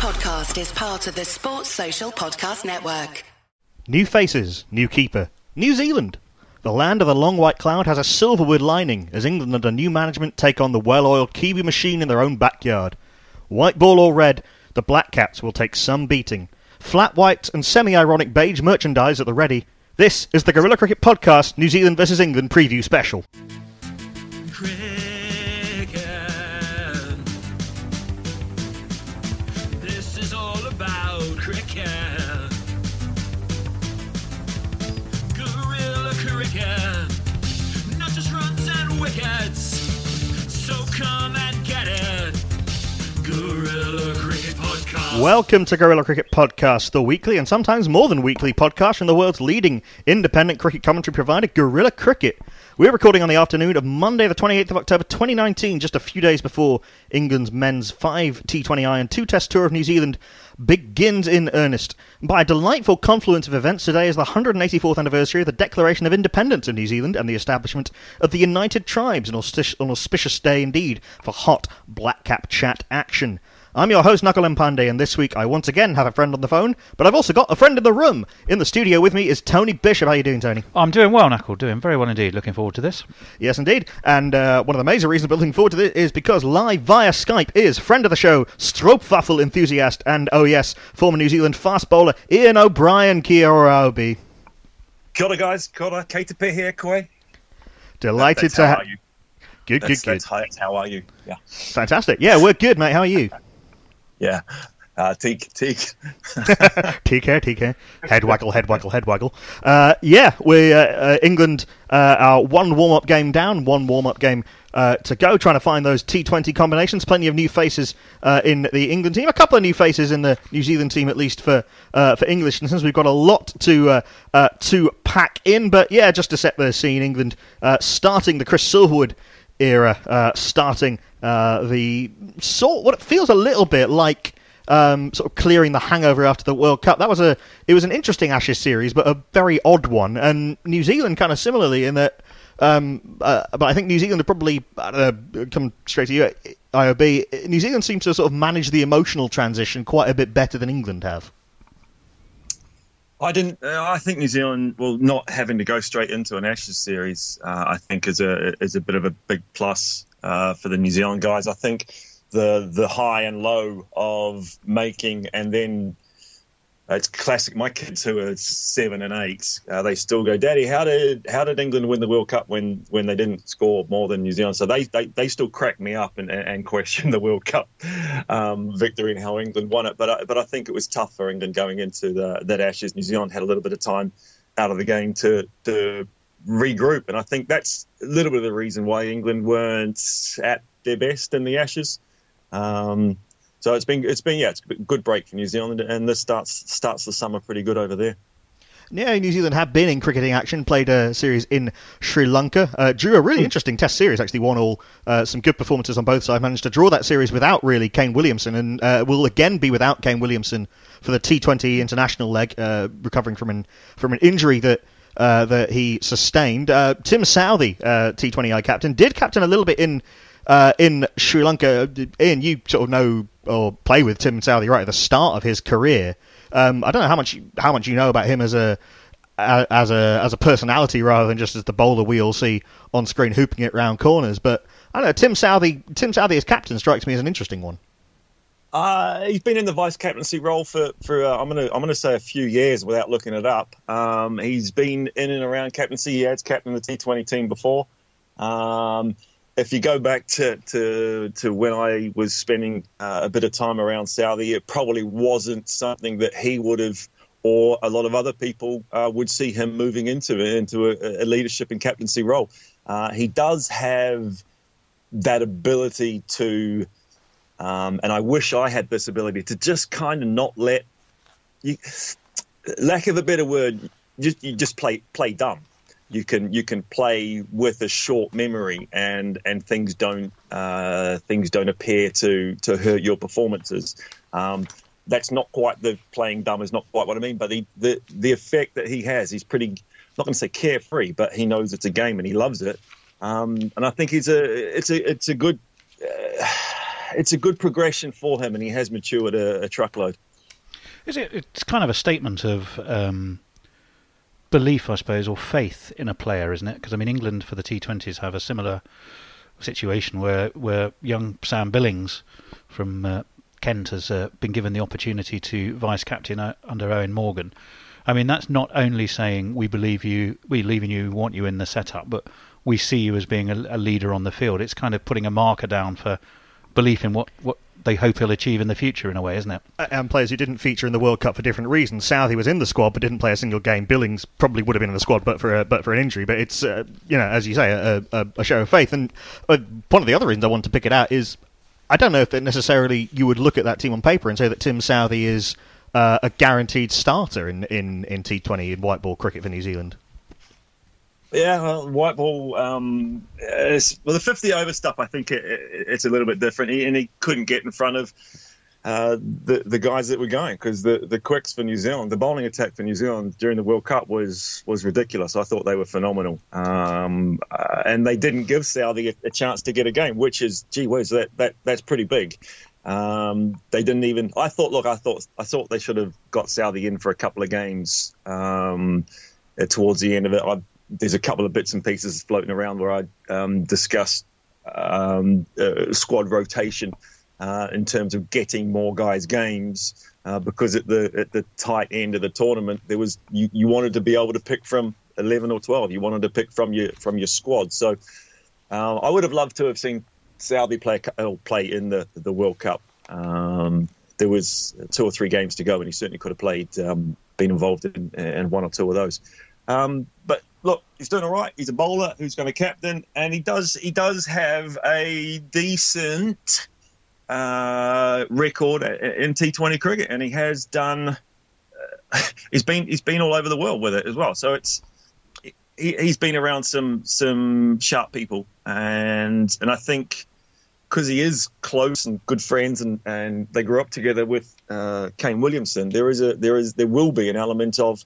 podcast is part of the Sports Social Podcast Network. New faces, new keeper. New Zealand. The land of the long white cloud has a silverwood lining as England under new management take on the well oiled Kiwi machine in their own backyard. White ball or red, the Black Caps will take some beating. Flat white and semi ironic beige merchandise at the ready. This is the Guerilla Cricket Podcast New Zealand vs. England preview special. Come and Welcome to Guerilla Cricket Podcast, the weekly and sometimes more than weekly podcast from the world's leading independent cricket commentary provider, Guerilla Cricket. We're recording on the afternoon of Monday, the 28th of October 2019, just a few days before England's men's 5 T20I and 2 Test Tour of New Zealand begins in earnest. By a delightful confluence of events, today is the 184th anniversary of the Declaration of Independence of New Zealand and the establishment of the United Tribes, an auspicious, an auspicious day indeed for hot black cap chat action. I'm your host, Nakul Pande, and this week I once again have a friend on the phone, but I've also got a friend in the room. In the studio with me is Tony Bishop. How are you doing, Tony? I'm doing well, Nakul. Doing very well indeed. Looking forward to this. Yes, indeed. And uh, one of the major reasons we're looking forward to this is because live via Skype is friend of the show, Stroopwafel enthusiast, and oh yes, former New Zealand fast bowler Iain O'Brien. Kia ora, Obi. Kia ora, guys. Kia ora. Kate to here, Koi. Delighted That's to have you? Good, That's, good, good. that's how, that's how are you? Yeah. Fantastic. Yeah, we're good, mate. How are you? Yeah. Uh, teak, teak. TK, TK. Head waggle, head waggle, head waggle. Uh, yeah, we uh, uh, England uh, are one warm up game down, one warm up game uh, to go, trying to find those T20 combinations. Plenty of new faces uh, in the England team, a couple of new faces in the New Zealand team, at least for for English. Since we've got a lot to to pack in, but yeah, just to set the scene, England starting the Chris Silverwood era, uh, starting uh, the sort what it feels a little bit like um, sort of clearing the hangover after the World Cup. That was a it was an interesting Ashes series, but a very odd one. And New Zealand kind of similarly in that. Um, uh, but I think New Zealand are probably know, come straight to you, IOB. New Zealand seems to sort of manage the emotional transition quite a bit better than England have. I didn't. Uh, I think New Zealand, well, not having to go straight into an Ashes series, uh, I think is a is a bit of a big plus uh, for the New Zealand guys. I think the the high and low of making and then it's classic. My kids who are seven and eight, uh, they still go, "Daddy, how did how did England win the World Cup when when they didn't score more than New Zealand?" So they they, they still crack me up and, and question the World Cup um, victory and how England won it. But I, but I think it was tough for England going into the, that Ashes. New Zealand had a little bit of time out of the game to to regroup, and I think that's a little bit of the reason why England weren't at their best in the Ashes. Um, so it's been it's been yeah it's a good break for New Zealand and this starts starts the summer pretty good over there. Yeah, New Zealand have been in cricketing action, played a series in Sri Lanka, uh, drew a really interesting Test series. Actually, won all uh, some good performances on both sides. Managed to draw that series without really Kane Williamson, and uh, will again be without Kane Williamson for the T20 international leg, uh, recovering from an from an injury that. Uh, that he sustained. Uh, Tim Southey, T20I captain, did captain a little bit in uh, in Sri Lanka. Iain, you sort of know or play with Tim Southey right at the start of his career. Um, I don't know how much how much you know about him as a as a as a personality rather than just as the bowler we all see on screen hooping it round corners. But I don't know Tim Southey. Tim Southey as captain strikes me as an interesting one. Uh, he's been in the vice captaincy role for for uh, I'm gonna I'm gonna say a few years without looking it up. Um, he's been in and around captaincy. He has captained the T20 team before. Um, if you go back to, to, to when I was spending uh, a bit of time around Southey, it probably wasn't something that he would have, or a lot of other people uh, would see him moving into into a, a leadership and captaincy role. Uh, he does have that ability to, um, and I wish I had this ability to just kind of not let you, lack of a better word, just you just play play dumb you can you can play with a short memory and and things don't uh, things don't appear to to hurt your performances. Um, that's not quite the playing dumb is not quite what I mean, but the the, the effect that he has, he's pretty not going to say carefree, but he knows it's a game and he loves it. Um, and I think he's a it's a it's a good. Uh, it's a good progression for him, and he has matured a, a truckload. Is it? It's kind of a statement of um, belief, I suppose, or faith in a player, isn't it? Because I mean, England for the T20s have a similar situation where where young Sam Billings from uh, Kent has uh, been given the opportunity to vice captain uh, under Eoin Morgan. I mean, that's not only saying we believe you, we believe in you, want you in the setup, but we see you as being a, a leader on the field. It's kind of putting a marker down for belief in what, what they hope he'll achieve in the future, in a way, isn't it? and players who didn't feature in the World Cup for different reasons. Southey was in the squad but didn't play a single game. Billings probably would have been in the squad but for a, but for an injury. But it's uh, you know as you say a, a, a show of faith. And uh, one of the other reasons I want to pick it out is I don't know if necessarily you would look at that team on paper and say that Tim Southey is uh, a guaranteed starter in, in, in T20 in white ball cricket for New Zealand. Yeah, well, white ball. Um, is, well, the 50 over stuff, I think it, it, it's a little bit different. He, and he couldn't get in front of uh, the the guys that were going because the the quicks for New Zealand, the bowling attack for New Zealand during the World Cup was was ridiculous. I thought they were phenomenal, um, uh, and they didn't give Southey a, a, chance to get a game, which is gee whiz, that that that's pretty big. Um, they didn't even. I thought, look, I thought I thought they should have got Southey in for a couple of games um, towards the end of it. I, there's a couple of bits and pieces floating around where I um, discussed um, uh, squad rotation uh, in terms of getting more guys games uh, because at the at the tight end of the tournament there was you, you wanted to be able to pick from 11 or 12 you wanted to pick from your from your squad. So uh, I would have loved to have seen Southey play uh, play in the the World Cup. Um, there was two or three games to go and he certainly could have played um, been involved in, in one or two of those. Um, but look, he's doing all right. He's a bowler who's going to captain, and he does he does have a decent uh, record in T20 cricket, and he has done. Uh, he's been he's been all over the world with it as well. So it's he, has been around some some sharp people, and and I think because he is close and good friends, and, and they grew up together with uh, Kane Williamson. There is a there is there will be an element of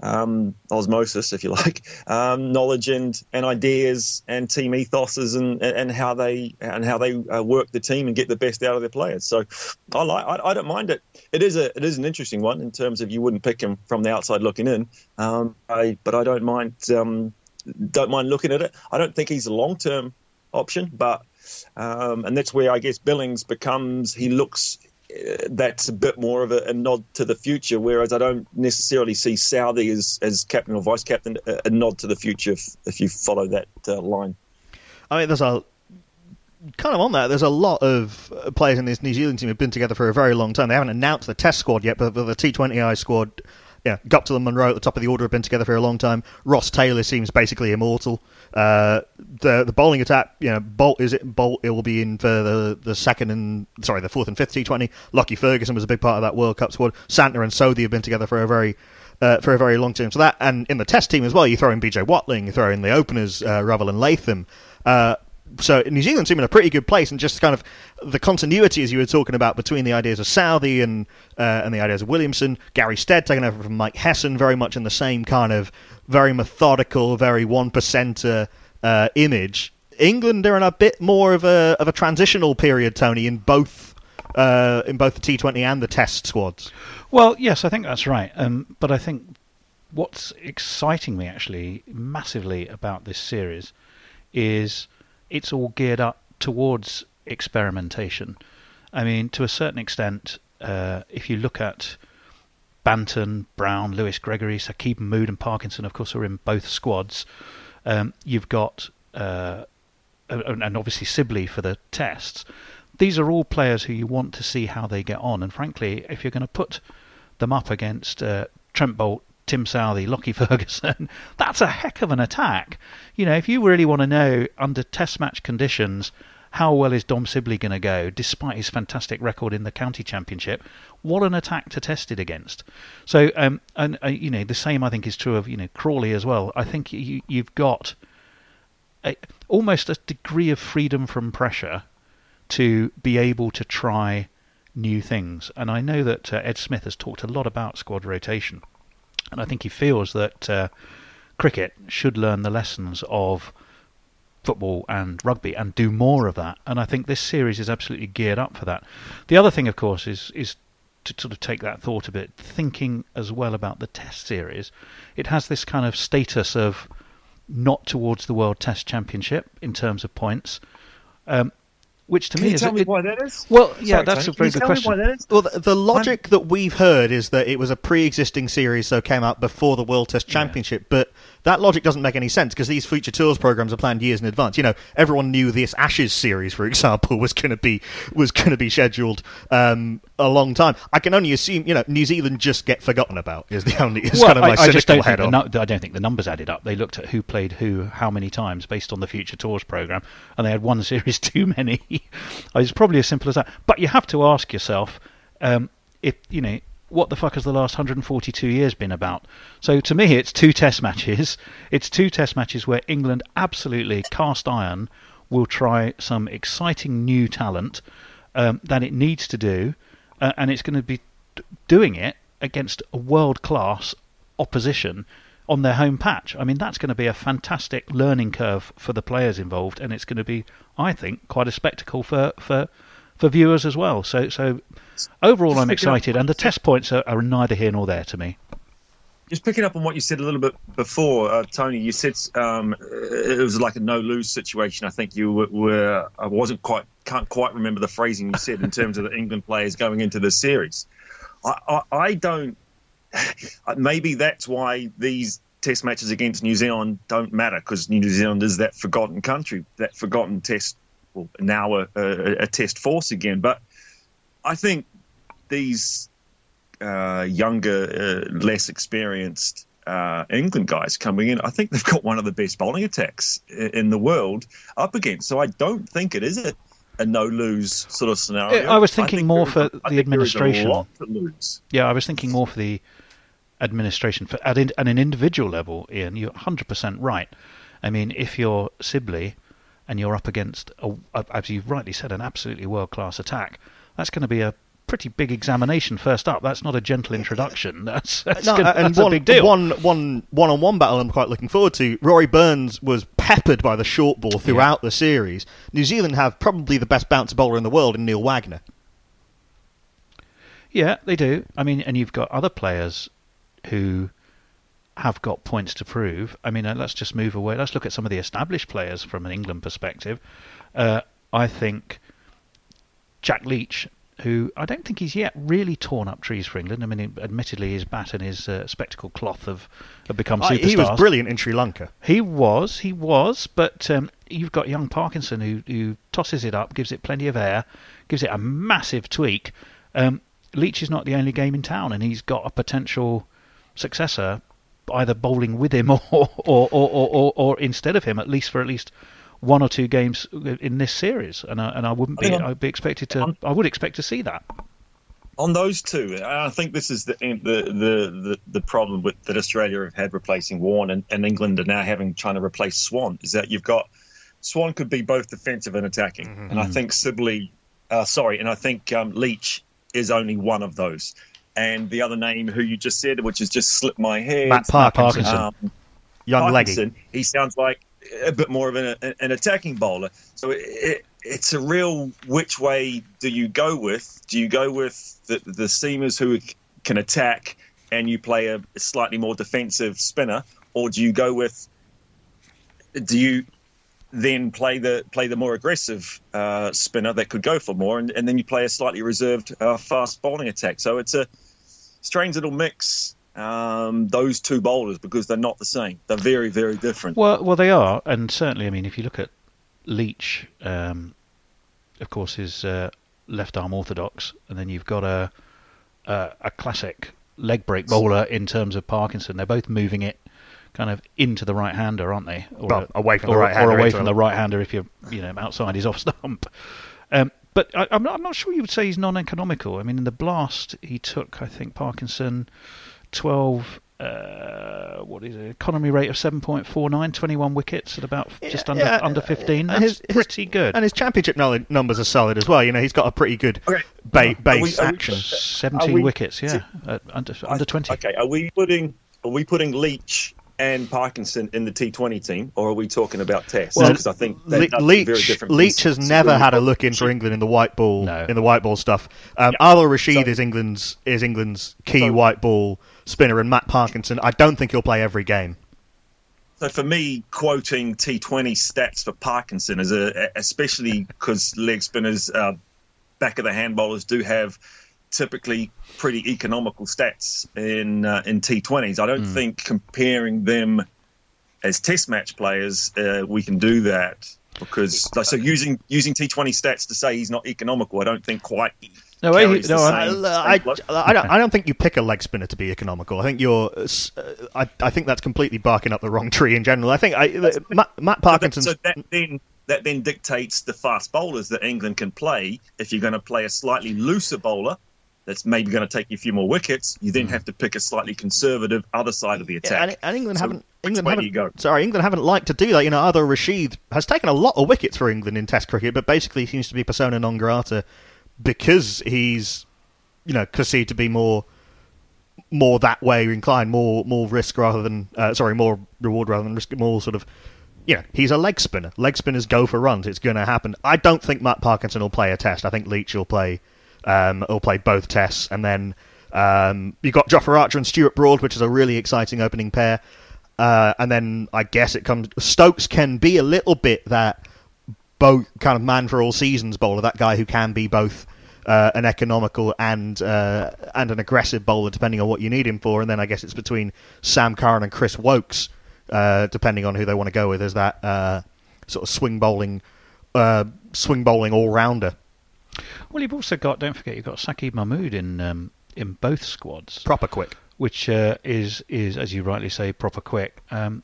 um, osmosis, if you like, um, knowledge and, and ideas and team ethoses and, and how they and how they uh, work the team and get the best out of their players. So I like I, I, don't mind it. It is a it is an interesting one in terms of you wouldn't pick him from the outside looking in. Um, I, but I don't mind um, don't mind looking at it. I don't think he's a long term option, but um, and that's where I guess Billings becomes he looks that's a bit more of a, a, nod to the future. Whereas I don't necessarily see Southey as, as captain or vice captain a, a nod to the future if, if you follow that uh, line. I mean, there's a kind of on that. There's a lot of players in this New Zealand team who've been together for a very long time. They haven't announced the Test squad yet, but the T20I squad yeah, Guptill and Munro at the top of the order have been together for a long time. Ross Taylor seems basically immortal. Uh, the the bowling attack, you know, Boult is it Boult It will be in for the the second and sorry, the fourth and fifth T Twenty. Lockie Ferguson was a big part of that World Cup squad. Santner and Southey have been together for a very uh, for a very long time. So that and in the Test team as well, you throw in BJ Watling, you throw in the openers, uh, Raval and Latham. Uh, so New Zealand seem in a pretty good place, and just kind of the continuity as you were talking about between the ideas of Southey and uh, and the ideas of Williamson, Gary Stead taking over from Mike Hesson, very much in the same kind of very methodical, very one percenter uh, image. England are in a bit more of a of a transitional period, Tony, in both uh, in both the T Twenty and the Test squads. Well, yes, I think that's right. Um, but I think what's exciting me actually massively about this series is it's all geared up towards experimentation. I mean, to a certain extent, uh, if you look at Banton, Brown, Lewis Gregory, Saqib Mood, and Parkinson, of course, are in both squads. Um, you've got, uh, and obviously Sibley for the tests. These are all players who you want to see how they get on. And frankly, if you're going to put them up against uh, Trent Boult, Tim Southey, Lockie Ferguson, that's a heck of an attack. You know, if you really want to know under test match conditions how well is Dom Sibley going to go, despite his fantastic record in the county championship? What an attack to test it against. So, um, and uh, you know, the same I think is true of you know Crawley as well. I think you, you've got a, almost a degree of freedom from pressure to be able to try new things. And I know that uh, Ed Smith has talked a lot about squad rotation. And I think he feels that uh, cricket should learn the lessons of football and rugby and do more of that. And I think this series is absolutely geared up for that. The other thing, of course, is is to sort of take that thought a bit, thinking as well about the Test series. It has this kind of status of not towards the World Test Championship in terms of points. Um, which to Can me you is tell me it- why that is? well, yeah, Sorry, that's Tony, a very can good you tell me question. why that is? Well, the, the logic that we've heard is that it was a pre-existing series, so came out before the World Test Championship. But that logic doesn't make any sense because these future tours programs are planned years in advance. You know, everyone knew this Ashes series, for example, was going to be was going to be scheduled um, a long time. I can only assume, you know, New Zealand just get forgotten about. Is the only is well, kind of my I, I just cynical don't think head on. nu- I don't think the numbers added up. They looked at who played who, how many times, based on the Future Tours program, and they had one series too many. it's probably as simple as that. But you have to ask yourself, um, if you know, what the fuck has the last 142 years been about? So to me, it's two Test matches. It's two Test matches where England absolutely cast iron will try some exciting new talent um, that it needs to do, uh, and it's going to be doing it against a world class opposition on their home patch. I mean, that's going to be a fantastic learning curve for the players involved, and it's going to be, I think, quite a spectacle for for, for viewers as well. So, so overall, Just I'm excited, and the test points are, are neither here nor there to me. Just picking up on what you said a little bit before, uh, Tony. You said um, it was like a no lose situation. I think you were, were. I wasn't quite. Can't quite remember the phrasing you said in terms of the England players going into this series. I, I, I don't. Maybe that's why these Test matches against New Zealand don't matter because New Zealand is that forgotten country, that forgotten Test. Well, now a, a, a Test force again, but I think these uh, younger, uh, less experienced uh, England guys coming in, I think they've got one of the best bowling attacks i- in the world up against. So I don't think it is a, a no lose sort of scenario. I was thinking think more for I the think there is a administration. lot to lose. Yeah, I was thinking more for the administration for at, in, at an individual level. Iain, you're 100% right. I mean, if you're Sibley and you're up against, a, as you've rightly said, an absolutely world class attack, that's going to be a pretty big examination first up. That's not a gentle introduction. That's, that's, No, gonna, and that's one, a big deal. one, one, one-on-one battle I'm quite looking forward to. Rory Burns was peppered by the short ball throughout the series. New Zealand have probably the best bouncer bowler in the world in Neil Wagner. Yeah, they do. I mean, and you've got other players who have got points to prove. I mean, uh, let's just move away. Let's look at some of the established players from an England perspective. Uh, I think Jack Leach, who I don't think he's yet really torn up trees for England. I mean, admittedly, his bat and his uh, spectacle cloth have, have become Uh, superstars. he was brilliant in Sri Lanka. He was, he was, but um, you've got young Parkinson who, who tosses it up, gives it plenty of air, gives it a massive tweak. Um, Leach is not the only game in town, and he's got a potential successor, either bowling with him or or, or, or, or, or instead of him, at least for at least one or two games in this series. And I, and I wouldn't be, I'd be expected to, I would expect to see that. on those two, I think this is the the the, the, the problem with that Australia have had replacing Warne and, and England are now having trying to replace Swann is that you've got Swann could be both defensive and attacking, Mm-hmm. and I think Sibley, uh, sorry, and I think um, Leach is only one of those. And the other name who you just said, which has just slipped my head, Matt Parkinson, Parkinson. um, young leggy. He sounds like a bit more of an, an attacking bowler. So it, it, it's a real which way do you go with? Do you go with the, the seamers who can attack and you play a slightly more defensive spinner, or do you go with do you then play the play the more aggressive uh, spinner that could go for more, and, and then you play a slightly reserved uh, fast bowling attack. So it's a strange little mix. Um, those two bowlers because they're not the same. They're very very different. Well, well, they are, and certainly, I mean, if you look at Leach, um, of course, is uh, left arm orthodox, and then you've got a, a a classic leg break bowler in terms of Parkinson. They're both moving it kind of into the right hander, aren't they? Or, Well, away from the right-hander or away from the right hander if you're you know outside his off stump. Um, but I, I'm, not, I'm not sure you would say he's non-economical. I mean, in the blast, he took, I think, Parkinson 12. Uh, what is it? Economy rate of 7.49, 21 wickets at about just under Yeah, under uh, 15. and That's his- his- pretty good. And his championship knowledge numbers are solid as well. You know, he's got a pretty good Okay. ba- Are we- base are we- action. 17 we- wickets, yeah, at under under 20. Okay, are we putting are we putting Leach and Parkinson in the T20 team, or are we talking about Test? Well, because I think Le- that's very Leach, different. Leach has pieces. never Really had a look in for England in the white ball No. in the white ball stuff. Um, Yeah. Adil Rashid So- is England's is England's key So- white ball spinner, and Matt Parkinson. I don't think he'll play every game. So for me, quoting T20 stats for Parkinson is a, especially because leg spinners, uh, back of the hand bowlers do have typically pretty economical stats in uh, in T20s. I don't think comparing them as Test match players, uh, we can do that because like, so using using T20 stats to say he's not economical, I don't think quite. No, I- no, I- same- I, I, same look. I don't, I don't think you pick a leg spinner to be economical. I think you're. uh, I, I think that's completely barking up the wrong tree in general. I think I, Matt, Matt So that, so that then that then dictates the fast bowlers that England can play. If you're going to play a slightly looser bowler, that's maybe going to take you a few more wickets. You then have to pick a slightly conservative other side of the Yeah, attack. and, and England So haven't. England haven't. Sorry, England haven't liked to do that. You know, Adil Rashid has taken a lot of wickets for England in Test cricket, but basically seems to be persona non grata because he's, you know, perceived to be more, more that way inclined, more more risk rather than uh, sorry, more reward rather than risk, more sort of. You know, he's a leg spinner. Leg spinners go for runs. It's going to happen. I don't think Matt Parkinson will play a test. I think Leach will play. Um, will play both tests, and then um, you've got Jofra Archer and Stuart Broad, which is a really exciting opening pair. Uh, and then I guess it comes. Stokes can be a little bit that both kind of man for all seasons bowler, that guy who can be both uh, an economical and uh, and an aggressive bowler, depending on what you need him for. And then I guess it's between Sam Curran and Chris Woakes, uh, depending on who they want to go with as that uh, sort of swing bowling, uh, swing bowling all rounder. Well, you've also got. Don't forget, you've got Saki Mahmood in um, in both squads. Proper quick. which uh, is is as you rightly say proper quick. Um,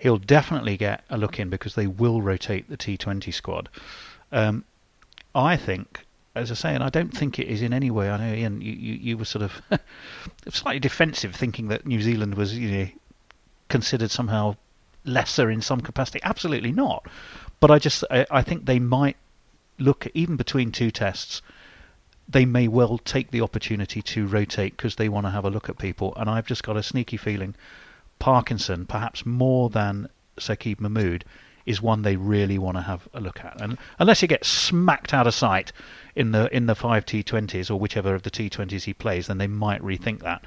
he'll definitely get a look in because they will rotate the T20 squad. Um, I think, as I say, and I don't think it is in any way. I know Iain, you, you, you were sort of slightly defensive, thinking that New Zealand was you know considered somehow lesser in some capacity. Absolutely not. But I just I, I think they might look even between two tests they may well take the opportunity to rotate because they want to have a look at people. And I've just got a sneaky feeling Parkinson, perhaps more than Saqib Mahmood, is one they really want to have a look at. And unless he gets smacked out of sight in the in the five T20s or whichever of the T20s he plays, then they might rethink that.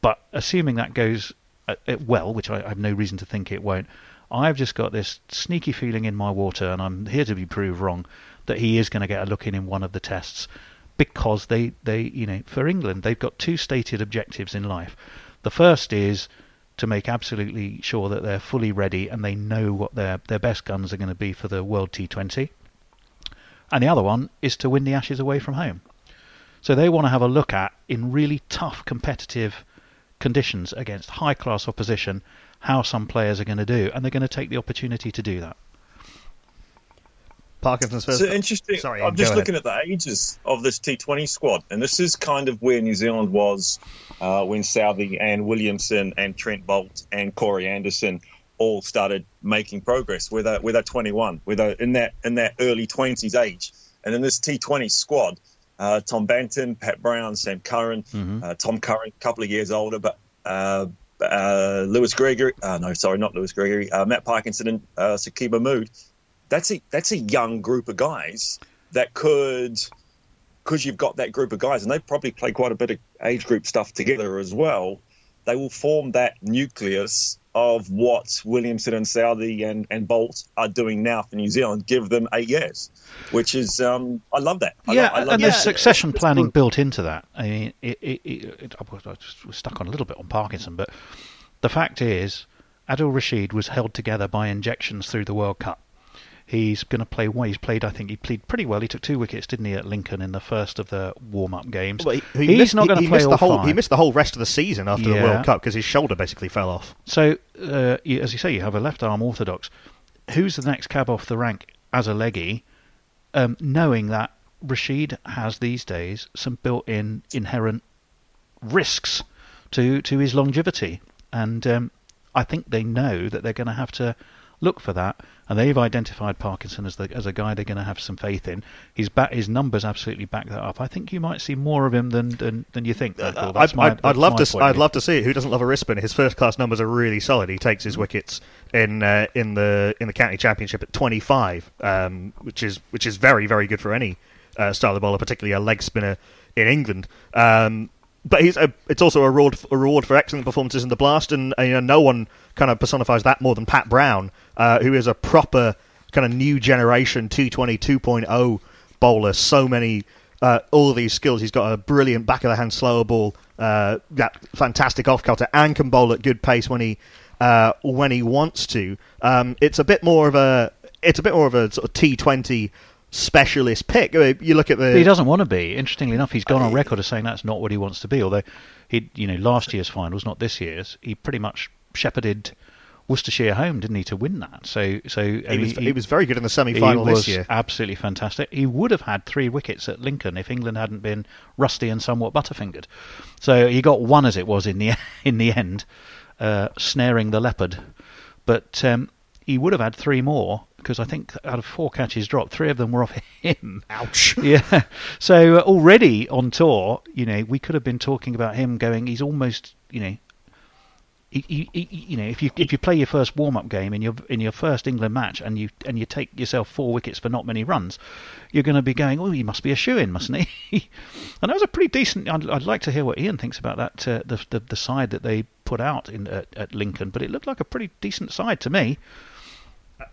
But assuming that goes uh, uh, well, which I have no reason to think it won't, I've just got this sneaky feeling in my water, and I'm here to be proved wrong, that he is going to get a look in in one of the tests because they, they you know for England they've got two stated objectives in life. The first is to make absolutely sure that they're fully ready and they know what their their best guns are going to be for the World T20. And the other one is to win the Ashes away from home. So they want to have a look at in really tough competitive conditions against high class opposition how some players are going to do and they're going to take the opportunity to do that. Parkinson's first. So interesting. Sorry, I'm just go looking at the ages of this T20 squad, and this is kind of where New Zealand was uh, when Southey and Williamson and Trent Boult and Corey Anderson all started making progress. Where they where they're 21, where they're in that in that early 20s age, and in this T20 squad, uh, Tom Banton, Pat Brown, Sam Curran, uh, Tom Curran, a couple of years older, but. Uh, uh, Lewis Gregory, uh, no, sorry, not Lewis Gregory, uh, Matt Parkinson and uh, Saqib Mahmood that's a that's a young group of guys that could because you've got that group of guys and they probably play quite a bit of age group stuff together as well they will form that nucleus of what Williamson and Southey and, and Boult are doing now for New Zealand give them eight years which is um, I love that I yeah, lo- I love and that. there's succession planning built into that. I mean, it, it, it, it, I was- I just was stuck on a little bit on Parkinson, but the fact is, Adil Rashid was held together by injections through the World Cup. He's going to play well. He's played, I think he played pretty well. He took two wickets, didn't he, at Lincoln in the first of the warm-up games. Well, he, he He's missed, not going to play all the whole. five. He missed the whole rest of the season after the World Cup because his shoulder basically fell off. So, uh, you, as you say, you have a left arm orthodox. Who's the next cab off the rank as a leggy? Um, knowing that Rashid has these days some built-in inherent risks to to his longevity, and um, I think they know that they're going to have to look for that, and they've identified Parkinson as the as a guy they're going to have some faith in. His back, his numbers absolutely back that up. I think you might see more of him than than, than you think. Michael. Uh, That's I'd, my- I'd, I'd love to. s- point of I'd view. love to see it. Who doesn't love a wristband? His first class numbers are really solid. He takes his wickets in uh, in the in the county championship at 25, um, which is which is very very good for any uh, style of bowler, particularly a leg spinner in England. Um, but he's a, it's also a reward, a reward for excellent performances in the blast, and uh, you know, no one kind of personifies that more than Pat Brown, uh, who is a proper kind of new generation T20 2.0 bowler. So many, uh, all these skills. He's got a brilliant back of the hand slower ball, uh, that fantastic off cutter, and can bowl at good pace when he uh, when he wants to. Um, it's a bit more of a it's a bit more of a sort of T20 specialist pick. Mean, You look at the But he doesn't want to be. Interestingly enough, he's gone on record as saying that's not what he wants to be. Although he, you know, last year's finals, not this year's, he pretty much shepherded Worcestershire home, didn't he, to win that? So, so I he mean, was, he was very good in the semi-final this year. absolutely fantastic. He would have had three wickets at Lincoln if England hadn't been rusty and somewhat butterfingered. So he got one as it was in the in the end, uh, snaring the leopard. But um, he would have had three more because I think out of four catches dropped, three of them were off him. Ouch. Yeah. So uh, already on tour, you know, we could have been talking about him going. He's almost, you know, he, he, he- you know, if you if you play your first warm up game in your in your first England match and you and you take yourself four wickets for not many runs, you're going to be going, oh, he must be a shoe in, mustn't he? and that was a pretty decent. I'd, I'd like to hear what Iain thinks about that. Uh, the, the the side that they put out in at, at Lincoln, but it looked like a pretty decent side to me.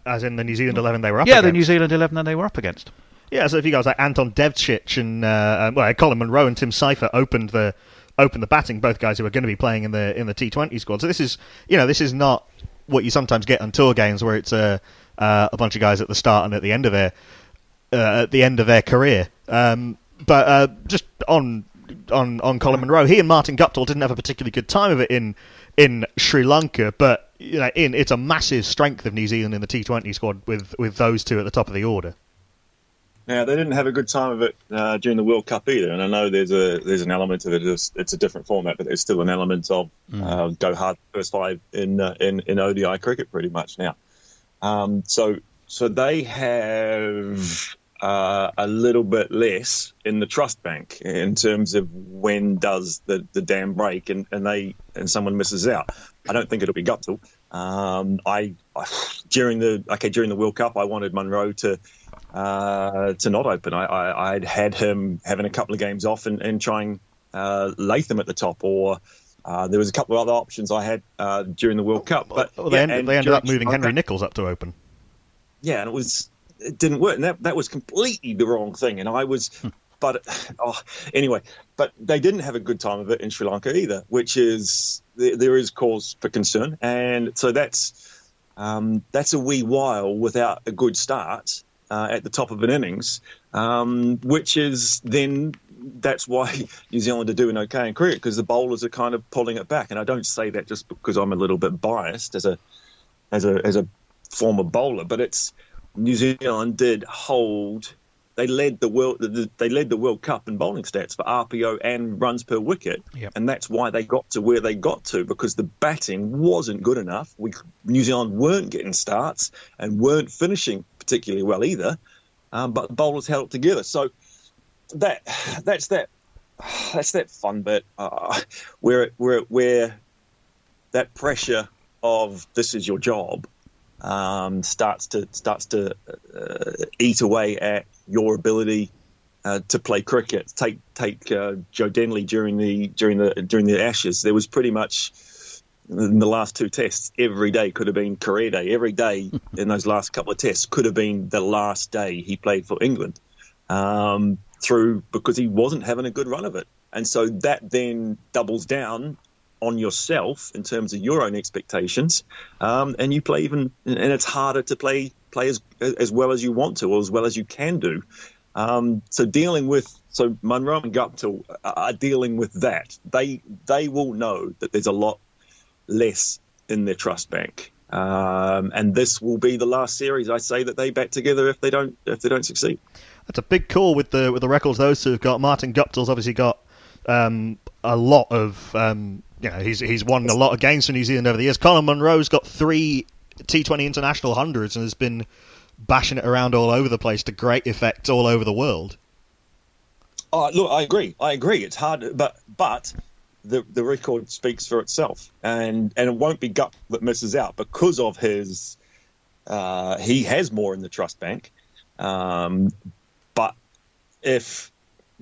As in the New Zealand 11 they were up yeah, the against. New Zealand eleven that they were up against. Yeah, so if you guys like Anton Devcich and uh, um, well, Colin Munro and Tim Seifert opened the opened the batting, both guys who are going to be playing in the in the T20 squad. So this is you know this is not what you sometimes get on tour games where it's a uh, a bunch of guys at the start and at the end of their uh, at the end of their career. Um, but uh, just on on on Colin Munro, he and Martin Guptill didn't have a particularly good time of it in in Sri Lanka, but you know, in it's a massive strength of New Zealand in the T20 squad with with those two at the top of the order. Now they didn't have a good time of it uh, during the World Cup either, and I know there's a there's an element of it. It's, it's a different format, but there's still an element of uh, go hard first five in uh, in in ODI cricket pretty much now. Um, so so they have uh, a little bit less in the trust bank in terms of when does the, the dam break and, and they and someone misses out. I don't think it'll be Guptill. Um, I, I during the okay during the World Cup I wanted Munro to uh, to not open. I, I I'd had him having a couple of games off and, and trying uh, Latham at the top or. Uh, there was a couple of other options I had uh, during the World Cup, but Well, they, yeah, ended, they ended up moving Henry Nicholls up to open. yeah, and it was it didn't work, and that that was completely the wrong thing. And I was, but oh, anyway, but they didn't have a good time of it in Sri Lanka either, which is there, there is cause for concern, and so that's um, that's a wee while without a good start uh, at the top of an innings, um, which is then. That's why New Zealand are doing okay in cricket because the bowlers are kind of pulling it back, and I don't say that just because I'm a little bit biased as a as a as a former bowler, but it's New Zealand did hold. They led the world. They led the World Cup in bowling stats for RPO and runs per wicket, Yep. and that's why they got to where they got to because the batting wasn't good enough. We New Zealand weren't getting starts and weren't finishing particularly well either, um, but the bowlers held it together. So that that's that that's that fun bit uh, where where where that pressure of this is your job um, starts to starts to uh, eat away at your ability uh, to play cricket. Take take uh, Joe Denley during the during the during the Ashes. There was pretty much in the last two tests, every day could have been career day. Every day in those last couple of tests could have been the last day he played for England. Um, through because he wasn't having a good run of it, and so that then doubles down on yourself in terms of your own expectations, um, and you play even, and it's harder to play play as as well as you want to or as well as you can do. Um, so dealing with so Munro and Guptill are dealing with that. They they will know that there's a lot less in their trust bank, um, and this will be the last series I say that they bat together if they don't if they don't succeed. That's a big call with the with the records those two have got. Martin Guptill's obviously got um, a lot of um, you know he's he's won a lot of games for New Zealand over the years. Colin Munro's got three T20 international hundreds and has been bashing it around all over the place to great effect all over the world. Oh, look, I agree. I agree. It's hard, but but the the record speaks for itself, and and it won't be Gut that misses out because of his. Uh, he has more in the trust bank, um, but if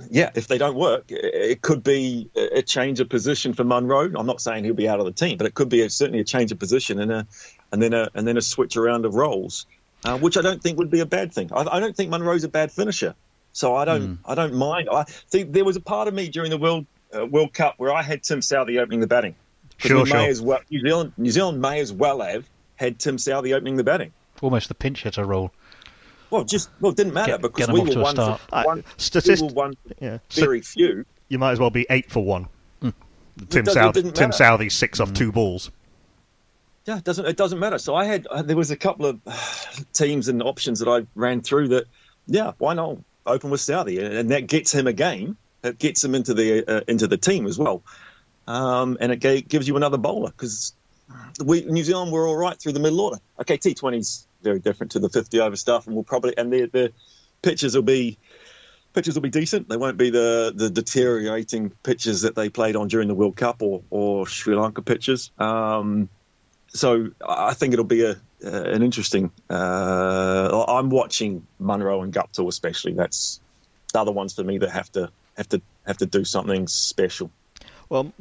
yeah, if they don't work, it, could be a change of position for Munro. I'm not saying he'll be out of the team, but it could be a, certainly a change of position and a and then a and then a switch around of roles, uh, which I don't think would be a bad thing. I, I don't think Munro's a bad finisher. So I don't, I don't mind. I think there was a part of me during the World uh, World Cup where I had Tim Southey opening the batting. Sure, sure. Well, New Zealand, New Zealand may as well have had Tim Southey opening the batting. Almost the pinch hitter role. Well, just well, it didn't matter Get- because get 'em we were one, for, I- one, statist- we were one yeah. Very few. You might as well be eight for one. Tim doesn't- South, Tim matter. Southey six off two balls. Yeah, it doesn't it doesn't matter. So I had uh, there was a couple of teams and options that I ran through that. Yeah, why not open with Southey, and and that gets him a game. It gets him into the uh, into the team as well, um, and it ga- gives you another bowler because we New Zealand were all right through the middle order. Okay, T20's very different to the 50 over stuff, and we'll probably and the the pitches will be pitches will be decent. They won't be the the deteriorating pitches that they played on during the World Cup or or Sri Lanka pitches. Um, so I think it'll be a uh, an interesting. Uh, I'm watching Munro and Guptill especially. That's the other ones for me that have to have to have to do something special. Well,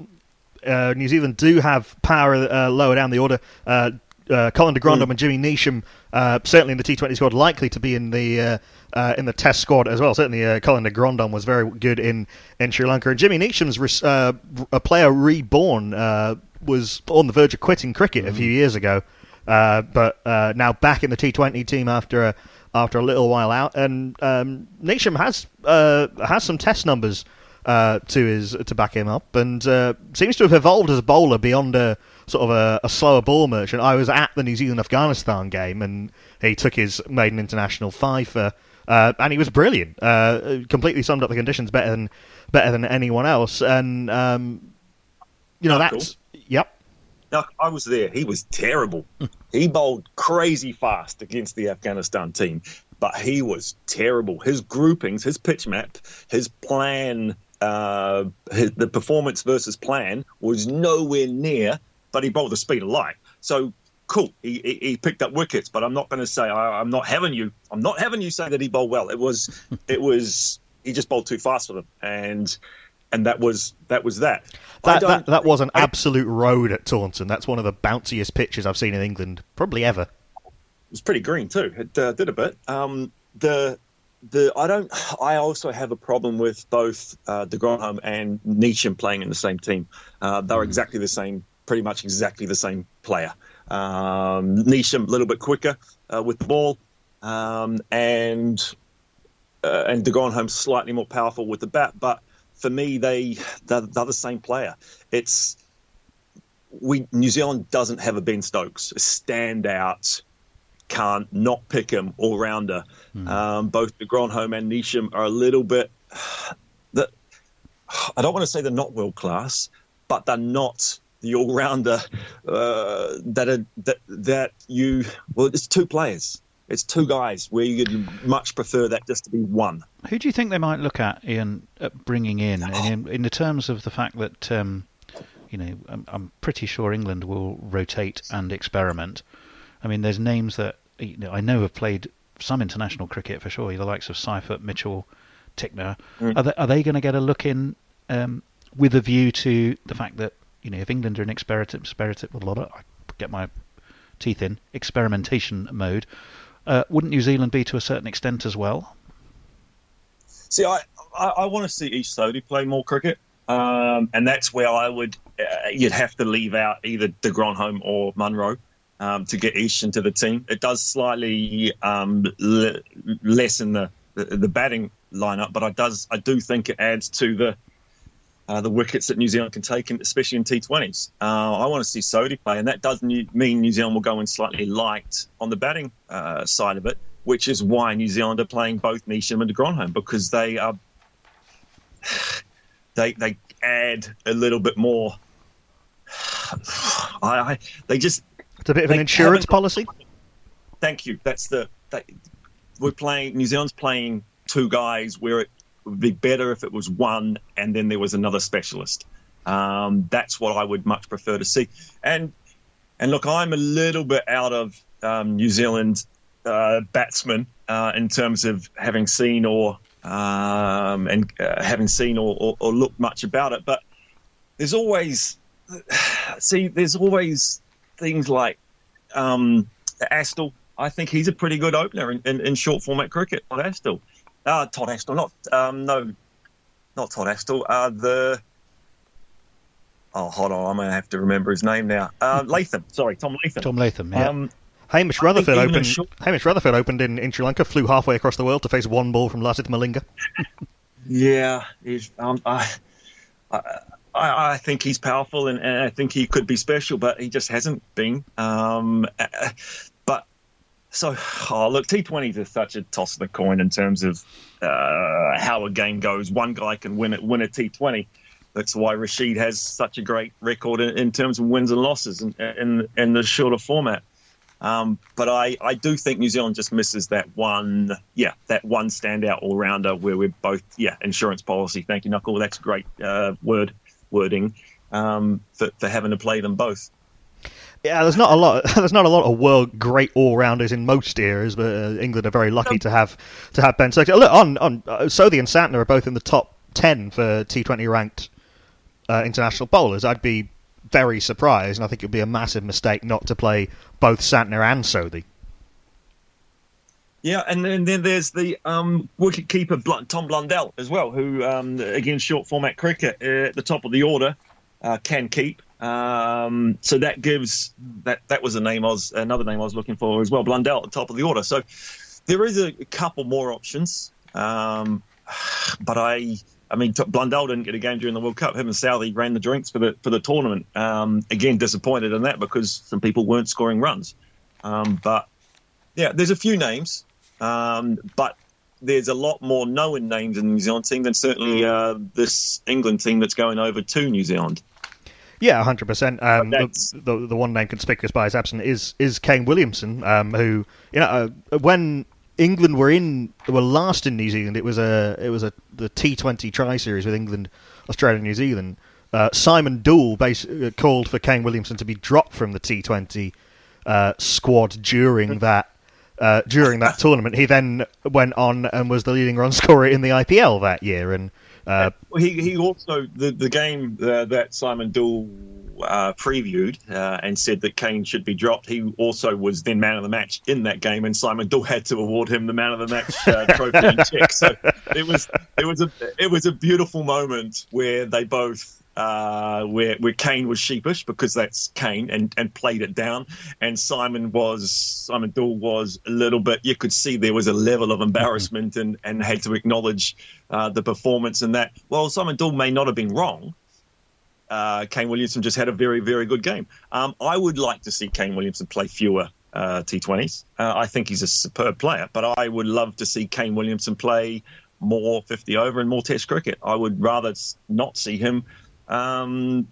uh, New Zealand do have power uh, lower down the order. Uh, uh, Colin de Grandhomme and Jimmy Neesham, uh, certainly in the T20 squad, likely to be in the uh, uh, in the Test squad as well. Certainly, uh, Colin de Grandhomme was very good in, in Sri Lanka, and Jimmy Neesham's res- uh, a player reborn uh, was on the verge of quitting cricket a few years ago, uh, but uh, now back in the T20 team after a after a little while out, and um, Neesham has uh, has some Test numbers uh, to his to back him up, and uh, seems to have evolved as a bowler beyond a sort of a, a slower ball merchant. I was at the New Zealand Afghanistan game, and he took his maiden international fifer, uh, and he was brilliant. Uh, completely summed up the conditions better than better than anyone else, and um, you know that's yep. No, I was there. He was terrible. he bowled crazy fast against the Afghanistan team, but he was terrible. His groupings, his pitch map, his plan, uh, his, the performance versus plan was nowhere near, but he bowled the speed of light. So cool. He, he, he picked up wickets, but I'm not going to say I, I'm not having you. I'm not having you say that he bowled well. It was, it was. He just bowled too fast for them, and and that was that was that. That, that, that was an I- absolute road at Taunton. That's one of the bounciest pitches I've seen in England, probably ever. it was pretty green too. It uh, did a bit. Um, the the I don't. I also have a problem with both uh, De Grandhomme and Neesham playing in the same team. Uh, they're exactly the same, pretty much exactly the same player. Um, Neesham a little bit quicker uh, with the ball, um, and uh, and De Grandhomme slightly more powerful with the bat. But for me, they they're, they're the same player. It's we New Zealand doesn't have a Ben Stokes, a standout, can't not pick him all rounder. Um, both de Grandhomme and Neesham are a little bit that I don't want to say they're not world class, but they're not the all rounder uh, that are that that you well it's two players. It's two guys where you'd much prefer that just to be one. Who do you think they might look at, Iain, at bringing in, in, in the terms of the fact that, um, you know, I'm, I'm pretty sure England will rotate and experiment. I mean, there's names that you know, I know have played some international cricket for sure, the likes of Seifert, Mitchell, Tickner. Are they, are they going to get a look in um, with a view to the fact that, you know, if England are in experiment, experiment, a lot of, I get my teeth in, experimentation mode, uh, wouldn't New Zealand be to a certain extent as well? See, I I, I want to see Ish Sodhi play more cricket, um, and that's where I would uh, you'd have to leave out either De Grandhomme or Munro um, to get Ish into the team. It does slightly um, le- lessen the, the the batting lineup, but I does I do think it adds to the uh, the wickets that New Zealand can take, in, especially in T20s. Uh, I want to see Sodhi play, and that does new, mean New Zealand will go in slightly light on the batting uh, side of it, which is why New Zealand are playing both Neesham and de Grandhomme because they are they they add a little bit more. I, I they just It's a bit of an insurance policy. Thank you. That's the that, we're playing. New Zealand's playing two guys where it would be better if it was one and then there was another specialist. Um, that's what I would much prefer to see. And and look, I'm a little bit out of um, New Zealand uh, batsmen uh, in terms of having seen or um, and uh, having seen or, or, or looked much about it, but there's always see there's always things like um, Astle. I think he's a pretty good opener in, in, in short format cricket. Todd Astle, uh, Todd Astle, not um, no, not Todd Astle. Uh, the oh, hold on, I'm gonna have to remember his name now. Uh, Latham, sorry, Tom Latham. Tom Latham, yeah. Um, Hamish I Rutherford opened. short- Hamish Rutherford opened in, in Sri Lanka, flew halfway across the world to face one ball from Lasith Malinga. Yeah, he's, um, I, I, I think he's powerful and, and I think he could be special, but he just hasn't been. Um, so, oh, look, T20s is such a toss of the coin in terms of uh, how a game goes. One guy can win it, win a T20. That's why Rashid has such a great record in, in terms of wins and losses in, in, in the shorter format. Um, but I, I do think New Zealand just misses that one, yeah, that one standout all rounder where we're both, yeah, insurance policy. Thank you, Nakul. That's great uh, word wording um, for, for having to play them both. Yeah, there's not a lot. There's not a lot of world great all rounders in most eras, but uh, England are very lucky to have to have Ben Stokes. Look, on on uh, Sodhi and Santner are both in the top ten for T20 ranked uh, international bowlers. I'd be very surprised, and I think it would be a massive mistake not to play both Santner and Sodhi. Yeah, and then, then there's the um, wicket keeper Tom Blundell as well, who um, again short format cricket uh, at the top of the order uh, can keep. Um, so that gives that that was a name I was another name I was looking for as well. Blundell at the top of the order. So there is a couple more options, um, but I. I mean, Blundell didn't get a game during the World Cup. Him and Southey ran the drinks for the for the tournament. Um, again, disappointed in that because some people weren't scoring runs. Um, but yeah, there's a few names, um, but there's a lot more known names in the New Zealand team than certainly uh, this England team that's going over to New Zealand. Yeah, hundred percent. Um, But the, the the one name conspicuous by his absence is is Kane Williamson, um, who you know uh, when England were in were last in New Zealand, it was a it was a the T Twenty Tri Series with England, Australia, and New Zealand. Uh, Simon Doull bas- uh, called for Kane Williamson to be dropped from the T Twenty uh, squad during that. Uh, during that tournament, he then went on and was the leading run scorer in the IPL that year, and uh, Well, he he also the the game uh, that Simon Doull uh, previewed uh, and said that Kane should be dropped. He also was then man of the match in that game, and Simon Doull had to award him the man of the match uh, trophy in check. So it was it was a it was a beautiful moment where they both. Uh, where where Kane was sheepish because that's Kane and, and played it down, and Simon was Simon Doull was a little bit. You could see there was a level of embarrassment and, and had to acknowledge uh, the performance and that. Well, Simon Doull may not have been wrong. Uh, Kane Williamson just had a very very good game. Um, I would like to see Kane Williamson play fewer uh, T20s. Uh, I think he's a superb player, but I would love to see Kane Williamson play more 50 over and more Test cricket. I would rather not see him um,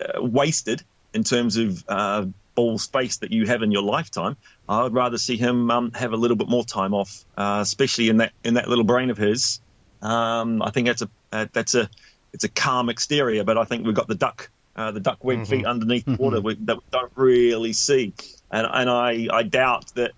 uh, wasted in terms of uh, ball space that you have in your lifetime. I would rather see him um, have a little bit more time off, uh, especially in that in that little brain of his. Um, I think that's a uh, that's a it's a calm exterior, but I think we've got the duck uh, the duck web feet underneath the water we, that we don't really see, and and I I doubt that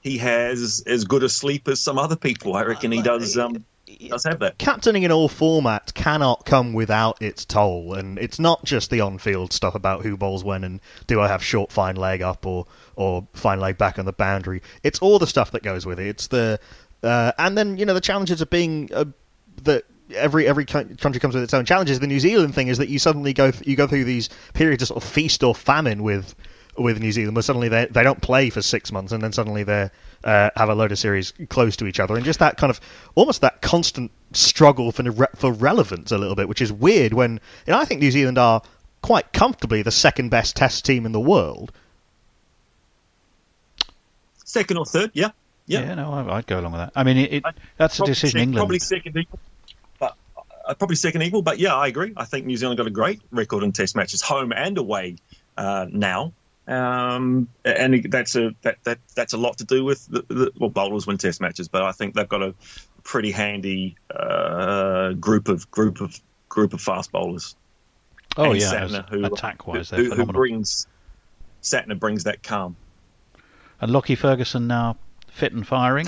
he has as good a sleep as some other people. I reckon he does um does have that. captaining in all formats cannot come without its toll, and it's not just the on-field stuff about who bowls when and do I have short fine leg up or or fine leg back on the boundary. It's all the stuff that goes with it. It's the uh, and then you know the challenges of being uh, that every every country comes with its own challenges. The New Zealand thing is that you suddenly go th- you go through these periods of sort of feast or famine with with New Zealand, where suddenly they they don't play for six months, and then suddenly they uh, have a load of series close to each other, and just that kind of almost that constant struggle for re- for relevance a little bit, which is weird. When you know, I think New Zealand are quite comfortably the second best Test team in the world. Second or third, yeah, yeah. Yeah, no, I- I'd go along with that. I mean, it, it, I- that's a decision sec- England. Probably second equal, but uh, probably second equal. But yeah, I agree. I think New Zealand got a great record in Test matches, home and away uh, now. Um, and that's a that, that that's a lot to do with the, the well bowlers win test matches, but I think they've got a pretty handy uh, group of group of group of fast bowlers. Oh And yeah, Santner, attack wise, who, who, who brings Santner brings that calm. And Lockie Ferguson now fit and firing.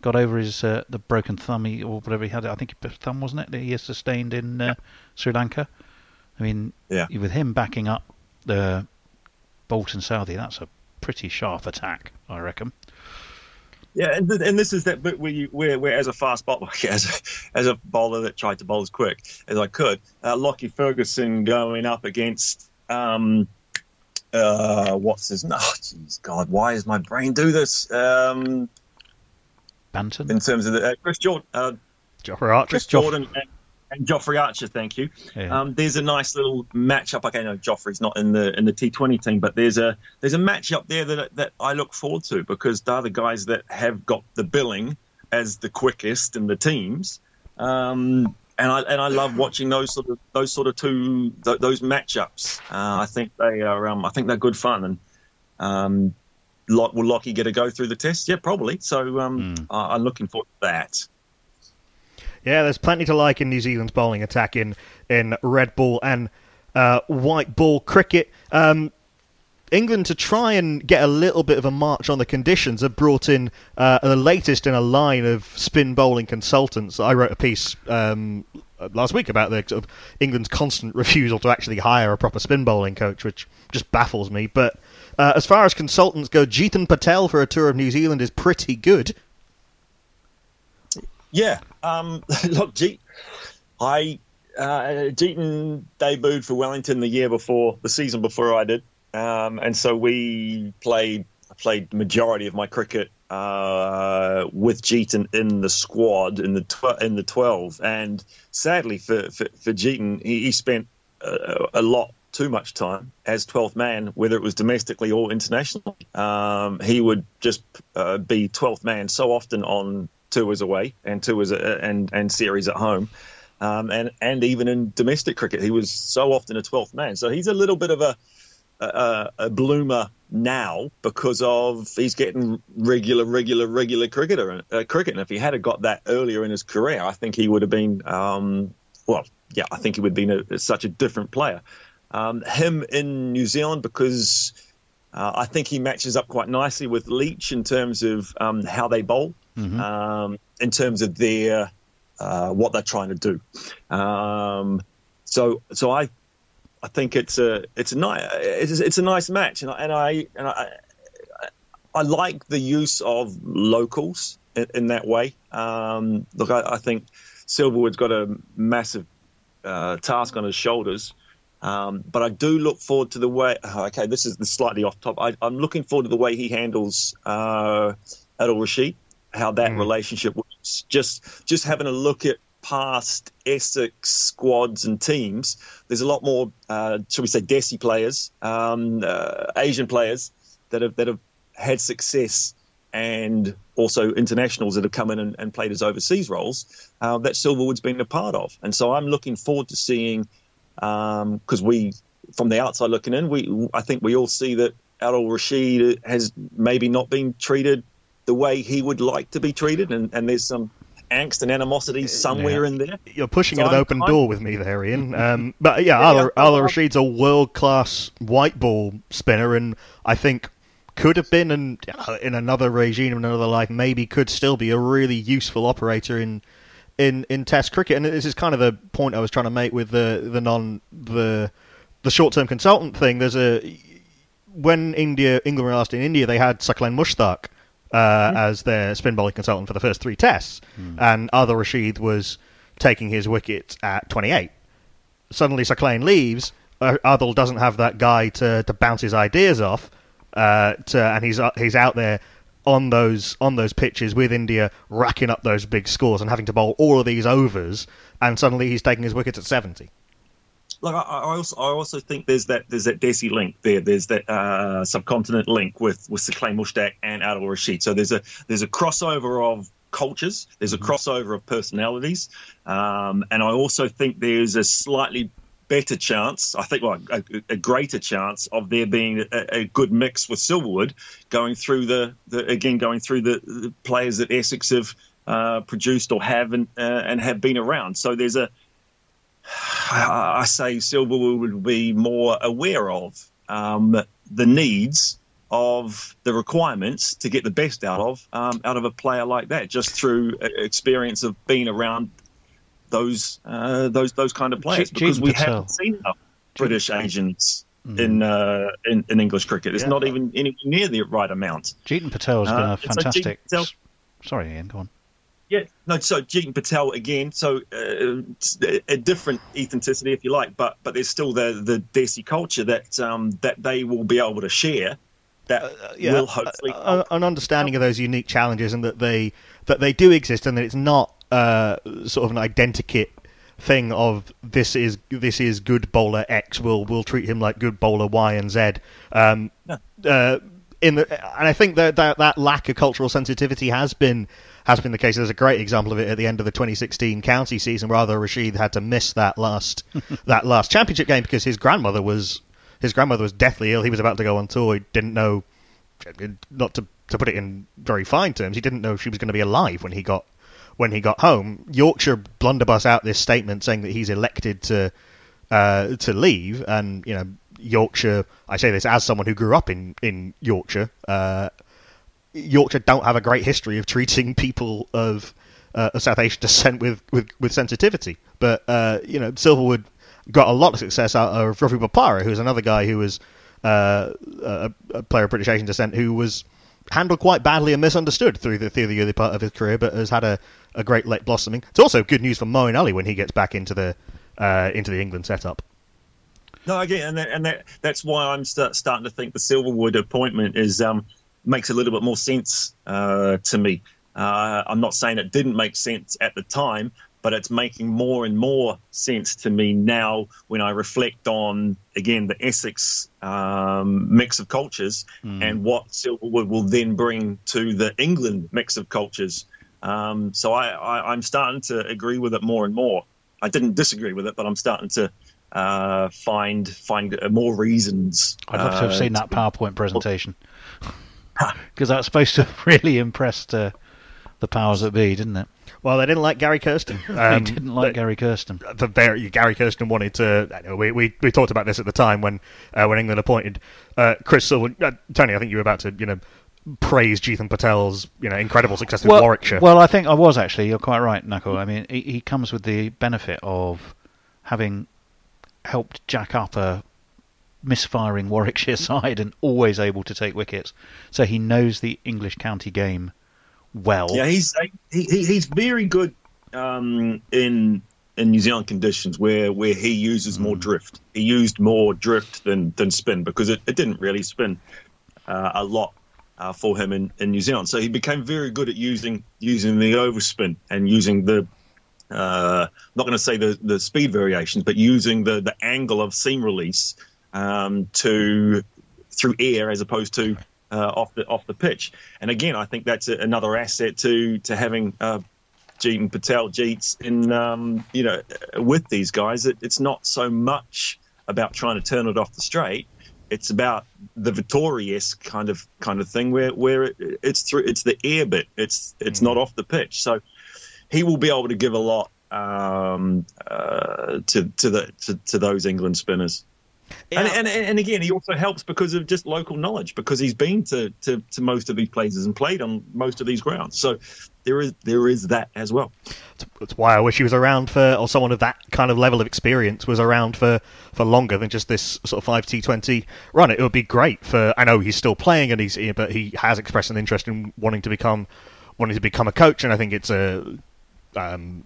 Got over his uh, the broken thumb he, or whatever he had. I think thumb wasn't it that he has sustained in uh, Sri Lanka. I mean, Yeah. with him backing up the Boult and Southey, that's a pretty sharp attack, I reckon. Yeah, and, th- and this is that bit where you where, where as a fast bowler, as a, as a bowler that tried to bowl as quick as I could, uh, Lockie Ferguson going up against um, uh, what's his name? Oh, jeez, God, why does my brain do this? Um, Banton. in terms of the uh, Chris Jordan, uh, Jofra Archer. Chris Jordan and, and Jofra Archer. Thank you. Yeah. Um, there's a nice little matchup. Okay, no, Jofra's not in the in the T20 team, but there's a there's a matchup there that that I look forward to because they're the guys that have got the billing as the quickest in the teams. Um, and I and I love watching those sort of those sort of two th- those matchups. Uh, I think they are um, I think they're good fun and. Um, Lock, will Lockie get a go through the test? Yeah, probably. So um, I- I'm looking forward to that. Yeah, there's plenty to like in New Zealand's bowling attack in in red ball and uh, white ball cricket. Um, England to try and get a little bit of a march on the conditions have brought in uh, the latest in a line of spin bowling consultants. I wrote a piece um, last week about the sort of England's constant refusal to actually hire a proper spin bowling coach, which just baffles me. But uh, as far as consultants go, Jeetan Patel for a tour of New Zealand is pretty good. Yeah. Um, look, Jeet, I uh, debuted for Wellington the year before, the season before I did, um, and so we played. Played the majority of my cricket uh, with Jeetan in the squad in the tw- in the twelve, and sadly for for, for he, he spent a, a lot too much time as 12th man, whether it was domestically or internationally. Um, he would just uh, be 12th man so often on tours away and tours uh, and and series at home. Um, and and even in domestic cricket, he was so often a 12th man. So he's a little bit of a a, a bloomer now because of he's getting regular, regular, regular cricketer uh, cricket. And if he had got that earlier in his career, I think he would have been um, well, yeah, I think he would have been a, such a different player. Um, him in New Zealand because uh, I think he matches up quite nicely with Leach in terms of um, how they bowl, um, in terms of their uh, what they're trying to do. Um, so, so I, I think it's a it's a nice it's, it's a nice match, and I and I and I, I like the use of locals in, in that way. Um, look, I, I think Silverwood's got a massive uh, task on his shoulders. Um, but I do look forward to the way. oh, Okay, this is slightly off top. I, I'm looking forward to the way he handles uh, Adil Rashid, how that relationship works. Just just having a look at past Essex squads and teams. There's a lot more, uh, shall we say, Desi players, um, uh, Asian players that have that have had success and also internationals that have come in and, and played as overseas roles uh, that Silverwood's been a part of. And so I'm looking forward to seeing because we, from the outside looking in, we I think we all see that Adil Rashid has maybe not been treated the way he would like to be treated, and, and there's some angst and animosity somewhere in there. You're pushing So an I'm- open I'm- door with me there, Iain. Um, but yeah, Yeah, Al, yeah, Al Rashid's a world class white ball spinner, and I think could have been, and in another regime, in another life, maybe could still be a really useful operator in in in Test cricket. And this is kind of the point I was trying to make with the the non the the short term consultant thing. There's a when India England were last in India, they had Saqlain Mushtaq uh, as their spin bowling consultant for the first three tests, and Adil Rashid was taking his wicket at 28. Suddenly, Saqlain leaves. Uh, Adil doesn't have that guy to, to bounce his ideas off, uh, to, and he's uh, he's out there on those on those pitches with India, racking up those big scores and having to bowl all of these overs. And suddenly, he's taking his wickets at 70. Like I, I also, I also think there's that there's that Desi link there. There's that uh, subcontinent link with with Saqlain Mushtaq and Adil Rashid. So there's a there's a crossover of cultures. There's a crossover of personalities, um, and I also think there's a slightly better chance, I think, well, a, a greater chance of there being a, a, good mix with Silverwood going through the, the again going through the, the, players that Essex have uh, produced or have and, uh, and have been around. So there's a, I say Silverwood would be more aware of um, the needs of the requirements to get the best out of um, out of a player like that, just through experience of being around those uh, those those kind of players. G- because we Patel. haven't seen enough British agents in, uh, in in English cricket. It's Yeah. not even anywhere near the right amount. Jeetan Patel has been Uh, a and so fantastic. Patel- Sorry, Iain, go on. Yeah, no. So Jeetan Patel again. So uh, a different ethnicity, if you like, but but there's still the the Desi culture that um, that they will be able to share. That will hopefully. uh, an understanding of those unique challenges and that they that they do exist and that it's not uh, sort of an identikit thing of this is this is good bowler X. We'll we'll treat him like good bowler Y and Z. Um, uh, in the and I think that, that that lack of cultural sensitivity has been has been the case. There's a great example of it at the end of the 2016 county season, where Adil Rashid had to miss that last that last championship game because his grandmother was his grandmother was deathly ill. He was about to go on tour. He didn't know, not to to put it in very fine terms, he didn't know she was going to be alive when he got when he got home. Yorkshire blunderbuss out this statement saying that he's elected to uh, to leave, and you know Yorkshire. I say this as someone who grew up in in Yorkshire. Uh, Yorkshire don't have a great history of treating people of, uh, of South Asian descent with, with, with sensitivity. But uh, you know, Silverwood got a lot of success out of Ravi Bopara, who's another guy who was uh, a, a player of British Asian descent who was handled quite badly and misunderstood through the through the early part of his career, but has had a, a great late blossoming. It's also good news for Moeen Ali when he gets back into the uh, into the England setup. No, again, and that, and that that's why I'm start, starting to think the Silverwood appointment is um, makes a little bit more sense uh, to me. Uh, I'm not saying it didn't make sense at the time, but it's making more and more sense to me now when I reflect on again the Essex um, mix of cultures and what Silverwood will then bring to the England mix of cultures. Um, so I, I, I'm starting to agree with it more and more. I didn't disagree with it, but I'm starting to uh, find find more reasons. I'd love to have uh, seen that PowerPoint presentation because that's supposed to have really impressed uh, the powers that be, didn't it? Well, they didn't like Gary Kirsten. they Um, didn't like they- Gary Kirsten. the very Gary Kirsten wanted to. Know, We, we we talked about this at the time when uh, when England appointed uh, Chris Silver. Uh, Tony, I think you were about to you know praise Jeetan Patel's you know incredible success well, Warwickshire. Well, I think I was actually. You're quite right, Nakul. I mean, he, he comes with the benefit of having helped jack up a misfiring Warwickshire side and always able to take wickets. So he knows the English county game well. Yeah, he's he, he, he's very good um, in in New Zealand conditions where, where he uses more drift. He used more drift than, than spin because it, it didn't really spin uh, a lot uh, for him in, in New Zealand. So he became very good at using using the overspin and using the uh, not going to say the, the speed variations, but using the, the angle of seam release um, to through air as opposed to uh, off the off the pitch. And again, I think that's a, another asset to to having uh, Jeetan Patel Jeets in um, you know with these guys. It, it's not so much about trying to turn it off the straight. It's about the Vettori kind of kind of thing where where it, it's through it's the air bit. It's it's not off the pitch. So he will be able to give a lot um, uh, to to the to, to those England spinners. And, and and again, he also helps because of just local knowledge, because he's been to, to, to most of these places and played on most of these grounds. So there is there is that as well. That's why I wish he was around for, or someone of that kind of level of experience was around for, for longer than just this sort of five T Twenty run. It would be great for. I know he's still playing and he's, but he has expressed an interest in wanting to become, wanting to become a coach. And I think it's a, um,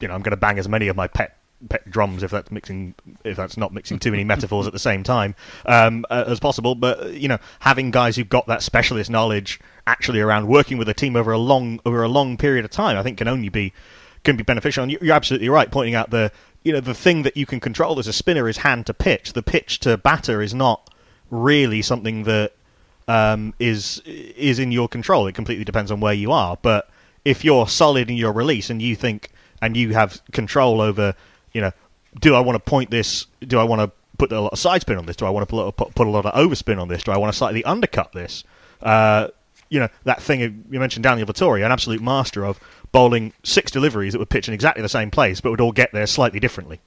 you know, I'm going to bang as many of my pet pet drums if that's mixing if that's not mixing too many metaphors at the same time um, uh, as possible but you know having guys who've got that specialist knowledge actually around working with a team over a long over a long period of time I think can only be can be beneficial and you- you're absolutely right pointing out the you know the thing that you can control as a spinner is hand to pitch the pitch to batter is not really something that um, is is in your control. It completely depends on where you are. But if you're solid in your release and you think and you have control over, you know, do I want to point this? Do I want to put a lot of side spin on this? Do I want to put, put, a lot of overspin on this? Do I want to slightly undercut this? Uh, you know that thing you mentioned, Daniel Vettori, an absolute master of bowling six deliveries that would pitch in exactly the same place, but would all get there slightly differently.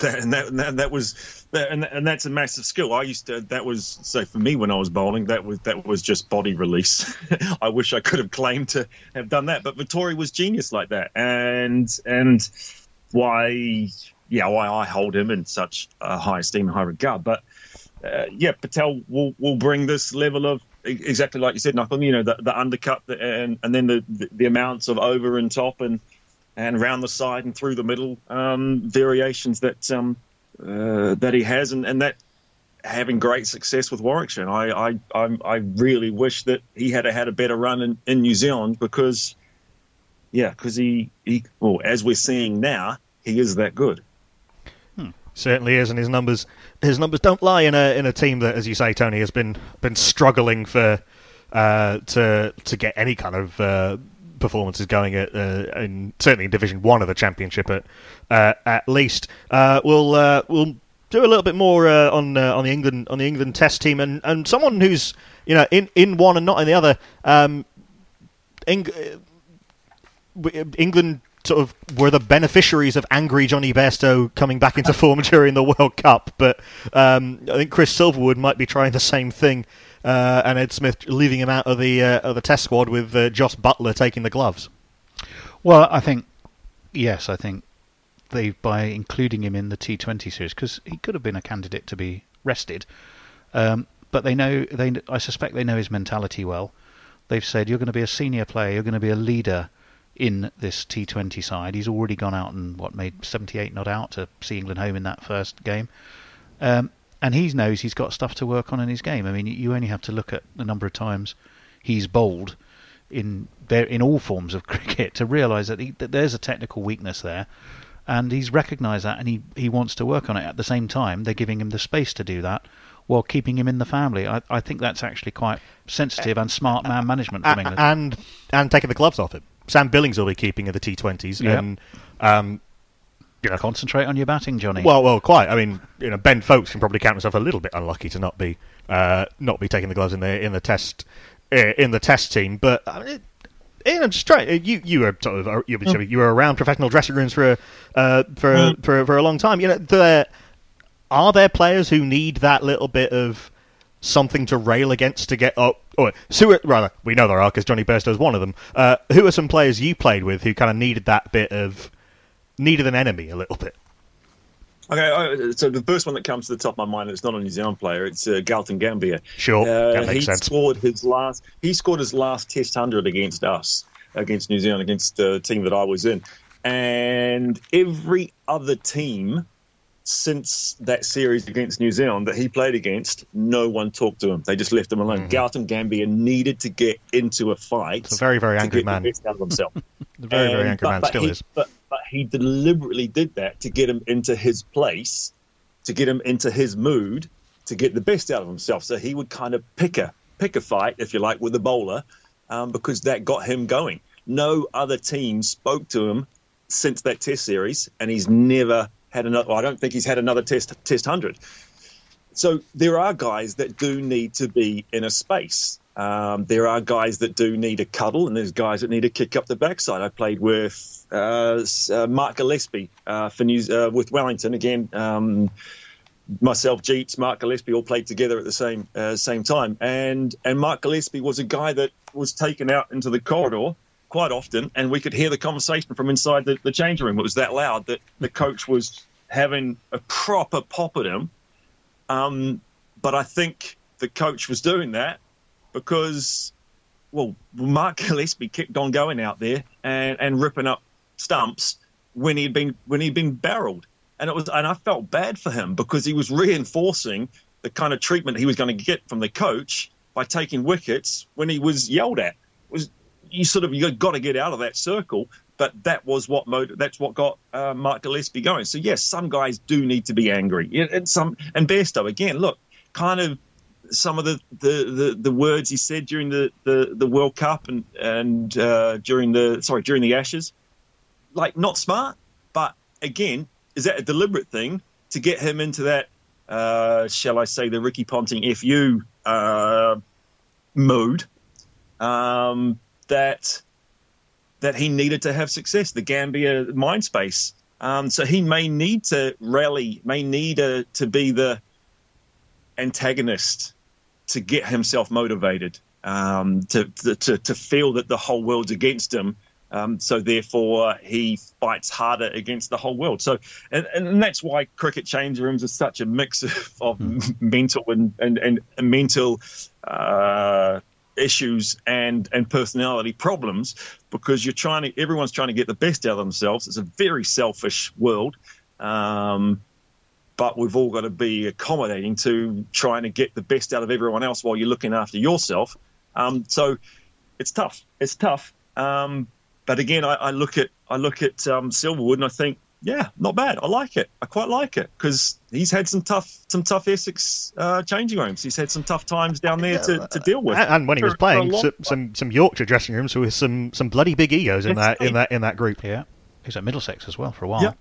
That, and that, that, that was that, and, and that's a massive skill. I used to that was so for me when I was bowling that was that was just body release. I wish I could have claimed to have done that, but Vettori was genius like that, and and why yeah why I hold him in such a high esteem and high regard. But uh, yeah, Patel will will bring this level of exactly like you said, Nakul. You know the, the undercut and and then the, the the amounts of over and top and and around the side and through the middle um, variations that um, uh, that he has, and, and that having great success with Warwickshire. And I, I, I, I really wish that he had had a better run in, in New Zealand because, yeah, because he, he, well, as we're seeing now, he is that good. Certainly is, and his numbers his numbers don't lie in a in a team that, as you say, Tony has been been struggling for uh, to to get any kind of uh, performances going at uh, in certainly in Division One of the Championship at uh, at least. Uh, we'll uh, we'll do a little bit more uh, on on the England on the England Test team and, and someone who's you know in, in one and not in the other. Um, Eng- England sort of were the beneficiaries of angry Johnny Bairstow coming back into form during the World Cup, but um, I think Chris Silverwood might be trying the same thing uh, and Ed Smith leaving him out of the uh, of the test squad with uh, Jos Buttler taking the gloves. Well, I think yes, I think they by including him in the T20 series because he could have been a candidate to be rested, um, but they know they I suspect they know his mentality well. They've said you're going to be a senior player, you're going to be a leader in this T20 side. He's already gone out and what made 78 not out to see England home in that first game. Um, and he knows he's got stuff to work on in his game. I mean, you only have to look at the number of times he's bowled in in all forms of cricket to realise that, that there's a technical weakness there, and he's recognised that, and he he wants to work on it. At the same time, they're giving him the space to do that while keeping him in the family. I, I think that's actually quite sensitive uh, and smart uh, man management from uh, England, and and taking the gloves off him. Sam Billings will be keeping of the T20s, Yep. and um, you know, concentrate on your batting, Johnny. Well, well, quite. I mean, you know, Ben Foakes can probably count himself a little bit unlucky to not be uh, not be taking the gloves in the in the test uh, in the test team. But I mean, it, you know, just try. You you were sort of uh, you, were- you were around professional dressing rooms for uh, for for for a long time. You know, there are there players who need that little bit of something to rail against to get up. Or so who are- rather, we know there are because Johnny Bairstow is one of them. Uh, who are some players you played with who kind of needed that bit of needed an enemy a little bit? Okay, so the first one that comes to the top of my mind, it's not a New Zealand player, it's uh, Gautam Gambhir. Sure, Uh, that he sense. scored his last. He scored his last Test hundred against us, against New Zealand, against the team that I was in, and every other team since that series against New Zealand that he played against, no one talked to him. They just left him alone. Gautam Gambhir needed to get into a fight. Mm-hmm. It's a very, very angry man. The best out of himself. Very, very angry but- man but still he, is. But, but he deliberately did that to get him into his place, to get him into his mood, to get the best out of himself. So he would kind of pick a pick a fight, if you like, with the bowler, um, because that got him going. No other team spoke to him since that Test series, and he's never had another. I don't think he's had another Test Test hundred. So there are guys that do need to be in a space. Um, there are guys that do need a cuddle, and there's guys that need a kick up the backside. I played with uh, uh, Mark Gillespie uh, for News uh, with Wellington again. Um, myself, Jeets, Mark Gillespie all played together at the same uh, same time, and and Mark Gillespie was a guy that was taken out into the corridor quite often, and we could hear the conversation from inside the, the changing room. It was that loud that the coach was having a proper pop at him. Um, but I think the coach was doing that because, well, Mark Gillespie kept on going out there and, and ripping up stumps when he'd been when he'd been barreled, and it was and I felt bad for him because he was reinforcing the kind of treatment he was going to get from the coach by taking wickets when he was yelled at. It was you sort of you got to get out of that circle. But that was what motiv- that's what got uh, Mark Gillespie going. So yes, some guys do need to be angry, and some and Bairstow again. Look, kind of some of the, the, the, the words he said during the, the, the World Cup and and uh, during the sorry during the Ashes, like not smart. But again, is that a deliberate thing to get him into that, uh, shall I say, the Ricky Ponting FU uh, mood um, that that he needed to have success, the Gambhir mind space. Um, so he may need to rally, may need a, to be the antagonist to get himself motivated, um, to, to to feel that the whole world's against him. Um, so therefore, he fights harder against the whole world. So, and, and that's why cricket change rooms are such a mix of, of mental and and, and mental uh, issues and and personality problems because you're trying to everyone's trying to get the best out of themselves. It's a very selfish world. Um, but we've all got to be accommodating to trying to get the best out of everyone else while you're looking after yourself. Um, so it's tough. It's tough. Um, but again, I, I look at I look at um, Silverwood and I think, yeah, not bad. I like it. I quite like it because he's had some tough some tough Essex uh, changing rooms. He's had some tough times down there to, to deal with. And, and when he was For- for a playing, long some, some some Yorkshire dressing rooms with some some bloody big egos in that in that in that group. Yeah, he was at Middlesex as well for a while. Yeah.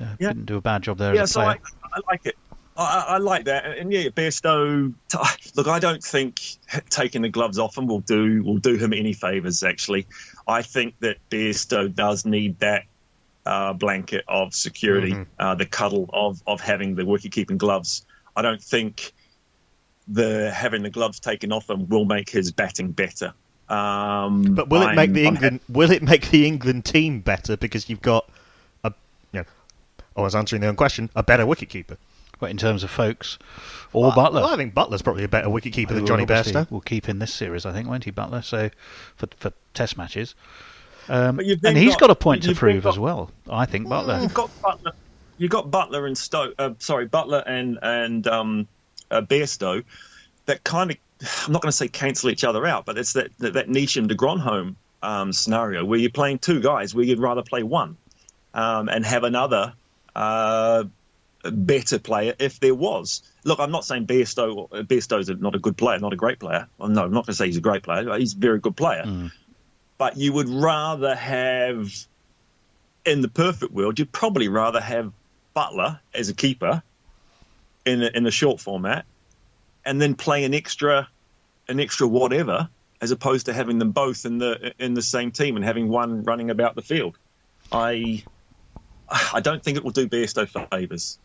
Uh, Yeah. Didn't do a bad job there yeah, as a so. I, I like it. I, I I like that, and yeah, Bairstow. t- Look, I don't think taking the gloves off him will do will do him any favors. Actually, I think that Bairstow does need that uh, blanket of security, uh, the cuddle of of having the wicket keeping gloves. I don't think the having the gloves taken off him will make his batting better. Um, But will it I'm- make the I'm England will it make the England team better because you've got a you know I was answering the own question a better wicketkeeper. But in terms of Foakes, or Buttler. Well, I think Buttler's probably a better wicketkeeper who than Johnny obviously Bairstow. Will keep in this series, I think, won't he, Buttler? So for for Test matches, um, and he's got- got, a point to prove got- as well. I think Buttler. You've got Buttler. You've got Buttler and Stoke. Uh, sorry, Buttler and and um, uh, Bairstow. That kind of. I'm not going to say cancel each other out, but it's that that, that Neesham de Grandhomme um, scenario where you're playing two guys where you'd rather play one um, and have another uh, better player if there was. Look, I'm not saying Bairstow. Bairstow's not a good player, not a great player. Well, no, I'm not going to say he's a great player. He's a very good player. But you would rather have in the perfect world, you'd probably rather have Buttler as a keeper in a, in a short format, and then play an extra, an extra whatever, as opposed to having them both in the in the same team and having one running about the field. I I don't think it will do Bairstow favours.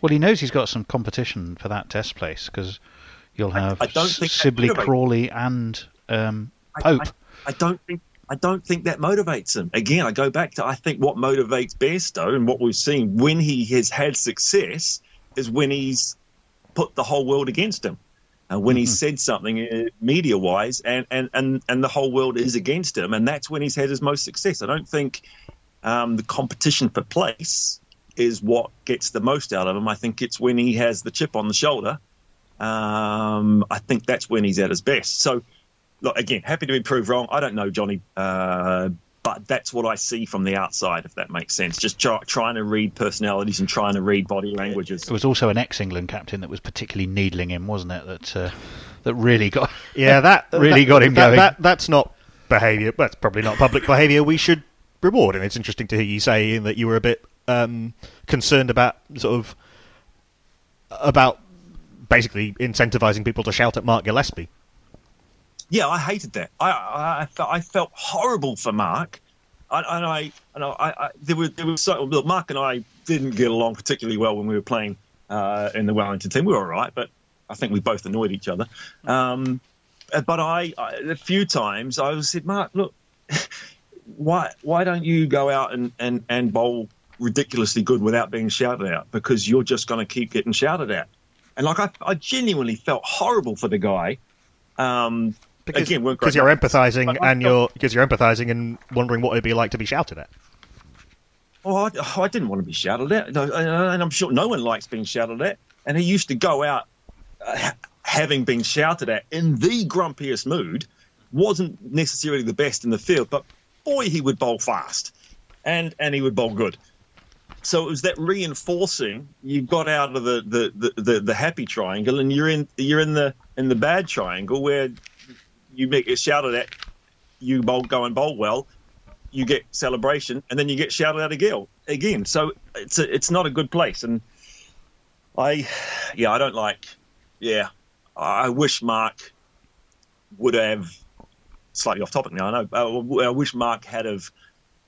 Well, he knows he's got some competition for that Test place because you'll have I think Sibley, Crawley, and um, I- Pope. I, I don't think I don't think that motivates him. Again, I go back to I think what motivates Bairstow and what we've seen when he has had success is when he's put the whole world against him. Uh, when he's said something uh, media wise and, and, and, and the whole world is against him, and that's when he's had his most success. I don't think um, the competition for place is what gets the most out of him. I think it's when he has the chip on the shoulder. Um, I think that's when he's at his best. So, look, again, happy to be proved wrong. I don't know Johnny, uh, but that's what I see from the outside, if that makes sense. Just try, trying to read personalities and trying to read body languages. It was also an ex-England captain that was particularly needling him, wasn't it? That uh, that really got. Yeah, that Really that- got him that, going. That, that's not behaviour. That's probably not public behaviour. We should reward, him. it's interesting to hear you saying that you were a bit um, concerned about sort of about basically incentivising people to shout at Mark Gillespie. Yeah, I hated that. I I, I, felt, I felt horrible for Mark, and, and I and I, I there was there was so look, Mark and I didn't get along particularly well when we were playing uh, in the Wellington team. We were all right, but I think we both annoyed each other. Um, uh, but I, I a few times I said, Mark, look, why why don't you go out and and and bowl ridiculously good without being shouted at? Because you're just going to keep getting shouted at. And like I, I genuinely felt horrible for the guy. Um, Because, again, because you're But and you're because you're empathising and wondering what it'd be like to be shouted at. Oh, I, oh, I didn't want to be shouted at, No, and I'm sure no one likes being shouted at. And he used to go out uh, having been shouted at in the grumpiest mood. wasn't necessarily the best in the field, but boy, he would bowl fast, and and he would bowl good. So it was that reinforcing. You got out of the the, the, the, the happy triangle, and you're in you're in the in the bad triangle where you make it shouted at. You bowl go and bowl well, you get celebration, and then you get shouted out again. Again, so it's a, it's not a good place. And I, yeah, I don't like. Yeah, I wish Mark would have slightly off topic now. I know. I wish Mark had have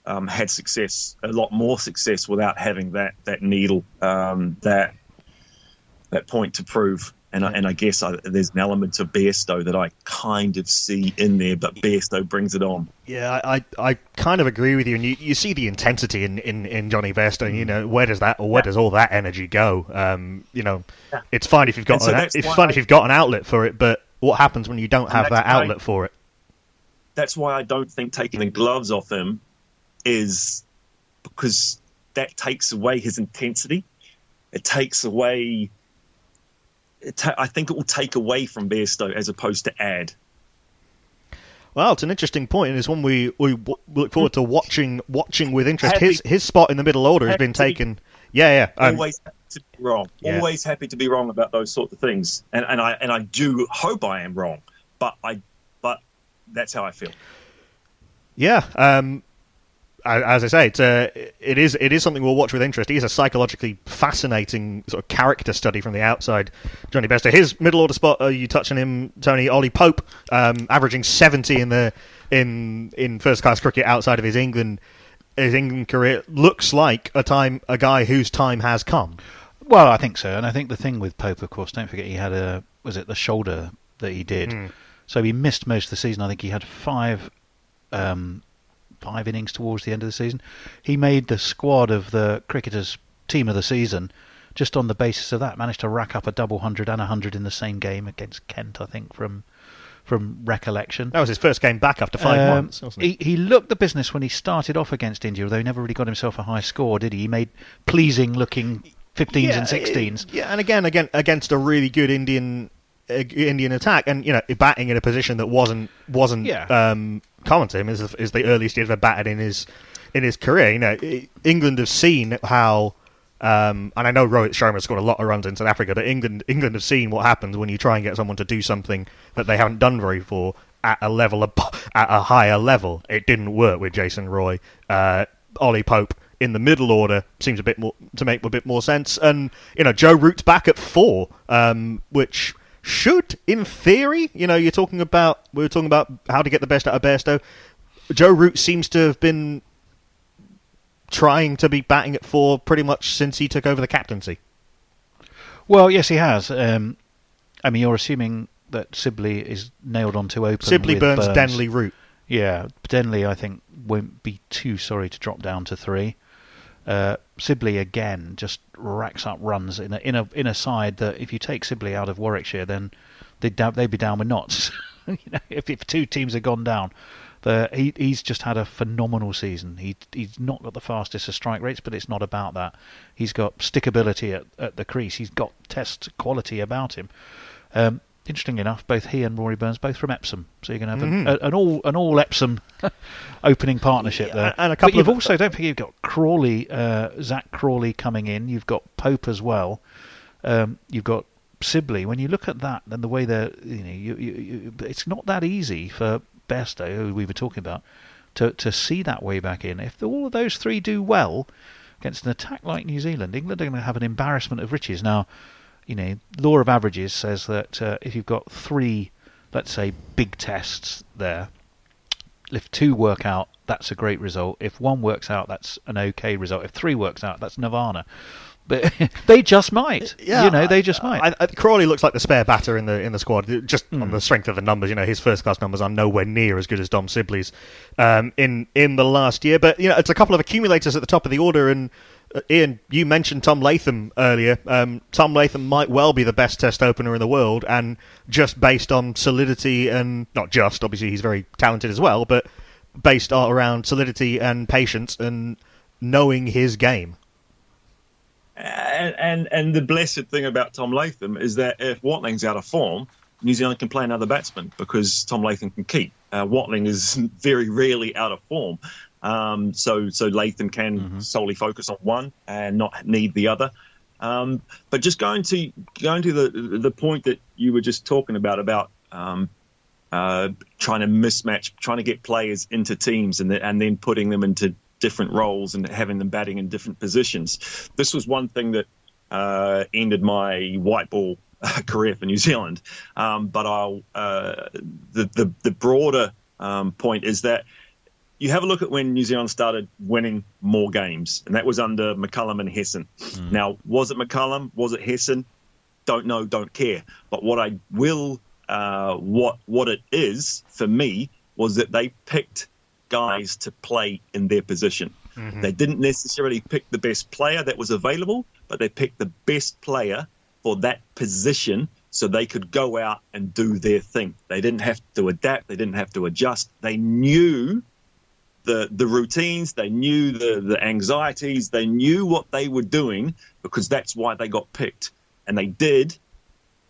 um, had success, a lot more success, without having that that needle, um, that that point to prove. And I, and I guess I, there's an element of Bairstow that I kind of see in there, but Bairstow brings it on. Yeah, I, I kind of agree with you, and you, you see the intensity in, in, in Johnny Bairstow. You know, where does that or where Yeah. does all that energy go? Um, you know, Yeah. it's fine if you've got so an, it's fine I- if you've got an outlet for it, but what happens when you don't have that why- outlet for it? that's why I don't think taking the gloves off him is because that takes away his intensity. It takes away. Ta- I think it will take away from Bairstow as opposed to add. Well, it's an interesting point, and it's one we, we w- look forward to watching watching with interest. Happy- His his spot in the middle order has been be- taken. Yeah, yeah. um, Always happy to be wrong. Yeah. Always happy to be wrong about those sort of things, and and I and I do hope I am wrong, but I but that's how I feel. Yeah, um, as I say, it's uh, it is it is something we'll watch with interest. He is a psychologically fascinating sort of character study from the outside. Johnny Bairstow, his middle order spot. Are you touching him, Tony Ollie Pope, um, averaging seventy in the in in first class cricket outside of his England his England career. Looks like a time a guy whose time has come. Well, I think so, and I think the thing with Pope, of course, don't forget he had a was it the shoulder that he did, Hmm. so he missed most of the season. I think he had five um, five innings towards the end of the season. He made the squad of the cricketers' team of the season just on the basis of that. Managed to rack up a double hundred and a hundred in the same game against Kent, I think, from from recollection. That was his first game back after five Um, months, it? he, he looked the business when he started off against India, although he never really got himself a high score, did he? He made pleasing looking 15s and 16s. Yeah, and again, again against a really good Indian uh, Indian attack, and you know, batting in a position that wasn't wasn't Yeah. um, common to him is is the earliest he'd ever batted in his in his career. You know, England have seen how. Um, and I know Rohit Sharma scored a lot of runs in South Africa, but England England have seen what happens when you try and get someone to do something that they haven't done very for at a level ab- at a higher level. It didn't work with Jason Roy. Uh, Ollie Pope in the middle order seems a bit more to make a bit more sense. And you know, Joe Root's back at four, um, which should, in theory, you know, you're talking about we were talking about how to get the best out of Bairstow. Joe Root seems to have been trying to be batting at four pretty much since he took over the captaincy. Well, yes, he has. Um, I mean, you're assuming that Sibley is nailed on to open. Sibley, with Burns, Denley, Root. Yeah, Denley, I think, won't be too sorry to drop down to three. Uh, Sibley again just racks up runs in a in a in a side that if you take Sibley out of Warwickshire, then they'd da- they'd be down with knots. you know, if, if two teams had gone down, the, he he's just had a phenomenal season. He he's not got the fastest of strike rates, but it's not about that. He's got stickability at, at the crease. He's got test quality about him. Um, interestingly enough, both he and Rory Burns both from Epsom, so you're going to have an, a, an all an all Epsom opening partnership Yeah, there. and a couple but you've of- also don't forget you've got Crawley, uh, Zak Crawley coming in. You've got Pope as well. Um, you've got Sibley. When you look at that and the way they're, you know, you, you, you, it's not that easy for Bairstow, who we were talking about, to to see that way back in. If all of those three do well against an attack like New Zealand, England are going to have an embarrassment of riches. Now, you know, law of averages says that uh, if you've got three, let's say, big tests there, if two work out, that's a great result. If one works out, that's an okay result. If three works out, that's nirvana. But they just might. Yeah, you know, they just might. I, I, Crawley looks like the spare batter in the in the squad, just Hmm. on the strength of the numbers. You know, his first class numbers are nowhere near as good as Dom Sibley's um, in in the last year. But you know, it's a couple of accumulators at the top of the order. And uh, Iain, you mentioned Tom Latham earlier. Um, Tom Latham might well be the best Test opener in the world, and just based on solidity and not just obviously he's very talented as well, but based around solidity and patience and knowing his game. And, and and the blessed thing about Tom Latham is that if Watling's out of form, New Zealand can play another batsman because Tom Latham can keep. Uh, Watling is very rarely out of form, um, so so Latham can solely focus on one and not need the other. Um, but just going to going to the the point that you were just talking about about um, uh, trying to mismatch, trying to get players into teams and, the, and then putting them into different roles and having them batting in different positions. This was one thing that uh, ended my white ball career for New Zealand. Um, but I'll, uh, the, the, the broader um, point is that you have a look at when New Zealand started winning more games, and that was under McCullum and Hesson. Now, was it McCullum? Was it Hesson? Don't know, don't care. But what I will, uh, what what it is for me was that they picked guys to play in their position. Mm-hmm. They didn't necessarily pick the best player that was available, but they picked the best player for that position so they could go out and do their thing. They didn't have to adapt, they didn't have to adjust. They knew the the routines, they knew the the anxieties, they knew what they were doing because that's why they got picked. And they did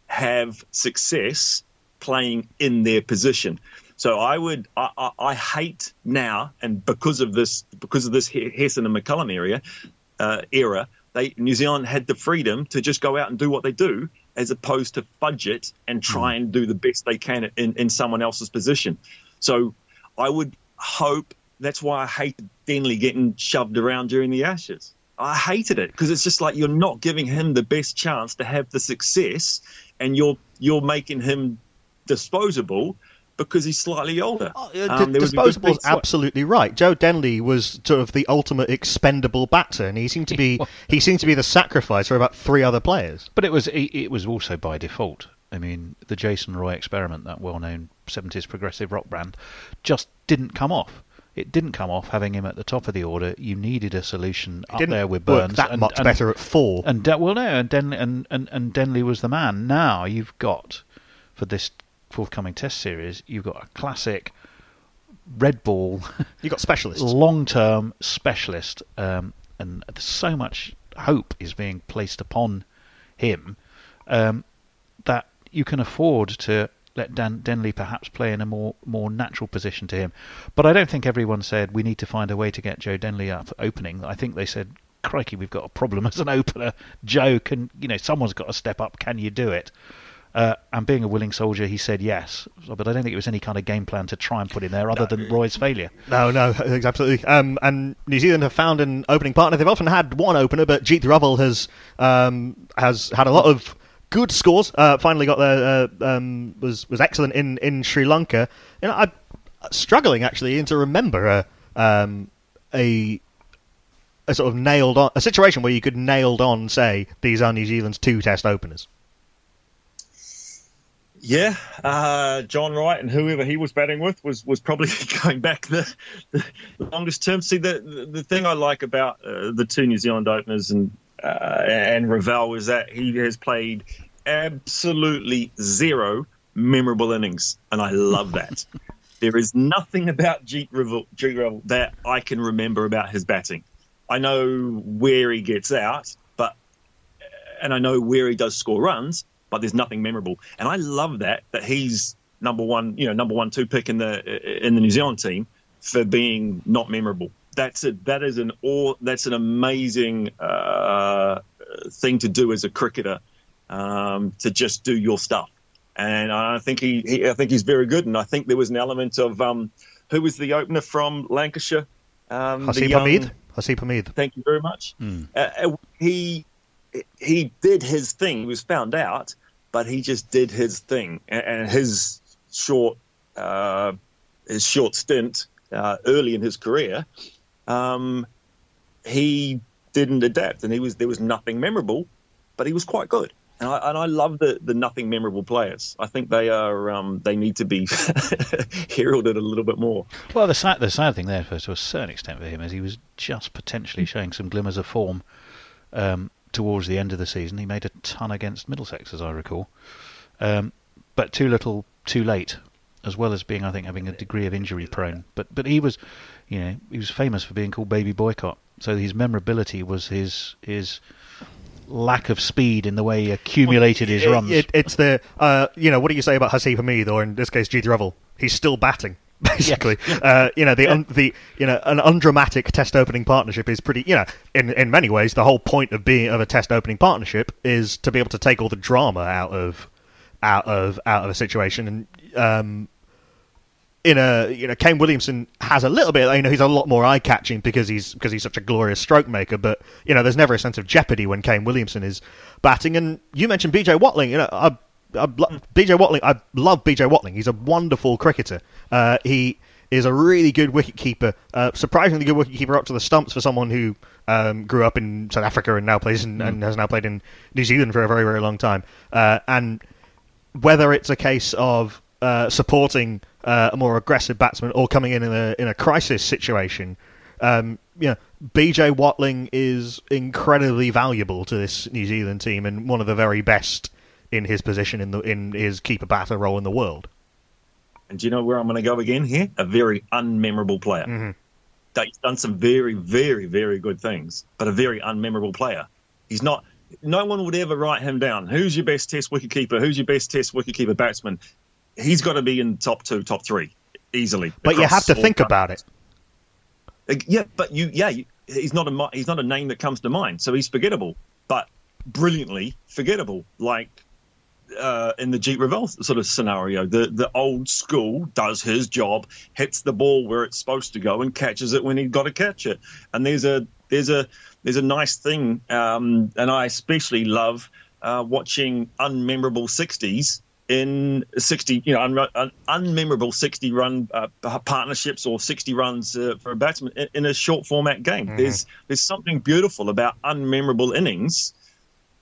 have success playing in their position. So I would, I, I, I hate now, and because of this, because of this He- Hesson and McCullum area, uh, era, they New Zealand had the freedom to just go out and do what they do, as opposed to fudge it and try and do the best they can in, in someone else's position. So I would hope that's why I hated Denley getting shoved around during the Ashes. I hated it because it's just like you're not giving him the best chance to have the success, and you're you're making him disposable because he's slightly older. Oh, uh, Um, D- there was a good Disposable's absolutely right. Joe Denley was sort of the ultimate expendable batter, and he seemed to be he seemed to be the sacrifice for about three other players. But it was it, it was also by default. I mean, the Jason Roy experiment, that well-known '70s progressive rock band, just didn't come off. It didn't come off having him at the top of the order. You needed a solution up Didn't there with work Burns. that and, much and- better at four. And De- well, no, and Denley and, and, and Denley was the man. Now you've got for this forthcoming Test series, you've got a classic red ball, You've got specialists. long-term specialist, um, and so much hope is being placed upon him um, that you can afford to let Dan Denley perhaps play in a more more natural position to him. But I don't think everyone said we need to find a way to get Joe Denley up opening. I think they said, "Crikey, we've got a problem as an opener. Joe, can you know someone's got to step up? Can you do it?" Uh, and being a willing soldier, he said yes. But I don't think it was any kind of game plan to try and put in there, other than Roy's failure. No, no, absolutely. Um, and New Zealand have found an opening partner. They've often had one opener, but Jeet Raval has um, has had a lot of good scores. Uh, finally got there. Uh, um, was was excellent in, in Sri Lanka. You know, I'm struggling actually to remember a um, a a sort of nailed on a situation where you could nailed on say these are New Zealand's two Test openers. Yeah, uh, John Wright and whoever he was batting with was, was probably going back the, the longest term. See, the, the the thing I like about uh, the two New Zealand openers and uh, and Raval is that he has played absolutely zero memorable innings, and I love that. there is nothing about Jeet Raval, Jeet Raval that I can remember about his batting. I know where he gets out, but and I know where he does score runs, but there's nothing memorable. And I love that that he's number one, you know, number one two pick in the in the New Zealand team for being not memorable. That's it. that is an all that's an amazing uh, thing to do as a cricketer um, to just do your stuff. And I think he, he I think he's very good. And I think there was an element of um, who was the opener from Lancashire, um, Hasib Hamid. Hasib Hamid. Thank you very much. Uh, uh, he he did his thing. He was found out, but he just did his thing. And, his short uh, his short stint uh, early in his career, um, he didn't adapt, and he was there was nothing memorable, but he was quite good. And I, and I love the, the nothing memorable players. I think they are um, they need to be heralded a little bit more. Well, the sad, the sad thing there, to a certain extent for him, is he was just potentially showing some glimmers of form um, towards the end of the season. He made a ton against Middlesex, as I recall, um, but too little, too late, as well as being, I think, having a degree of injury prone. But but he was, you know, he was famous for being called Baby Boycott. So his memorability was his his lack of speed in the way he accumulated his runs. it- it's the uh, you know what do you say about Hasib Hamid or in this case Jeet Raval? He's still batting. Basically, uh, you know the un, the you know an undramatic test opening partnership is pretty. You know, in in many ways, the whole point of being of a test opening partnership is to be able to take all the drama out of out of out of a situation. And um, in a you know Kane Williamson has a little bit you know he's a lot more eye catching because he's because he's such a glorious stroke maker but you know there's never a sense of jeopardy when Kane Williamson is batting and you mentioned BJ Watling you know I, I BJ Watling I love BJ Watling. He's a wonderful cricketer. Uh, he is a really good wicketkeeper, uh, surprisingly good wicketkeeper up to the stumps for someone who um, grew up in South Africa and now plays in, and has now played in New Zealand for a very very long time. Uh, and whether it's a case of uh, supporting uh, a more aggressive batsman or coming in in a in a crisis situation, um, you know, BJ Watling is incredibly valuable to this New Zealand team and one of the very best in his position in the in his keeper batter role in the world. And do you know where I'm going to go again here? A very unmemorable player. Mhm. That He's done some very, very, very good things, but a very unmemorable player. He's not. No one would ever write him down. Who's your best Test wicketkeeper? Who's your best Test wicketkeeper batsman? He's got to be in top two, top three, easily. But you have to think countries. about it. Uh, Yeah, but you, yeah, you, he's not a he's not a name that comes to mind, so he's forgettable, but brilliantly forgettable. Like uh, in the Jeet Raval sort of scenario, the the old school does his job, hits the ball where it's supposed to go, and catches it when he's got to catch it. And there's a there's a there's a nice thing, um, and I especially love uh, watching unmemorable sixties in 60, you know, un- un- unmemorable 60 run uh, partnerships or 60 runs uh, for a batsman in, in a short format game. There's there's something beautiful about unmemorable innings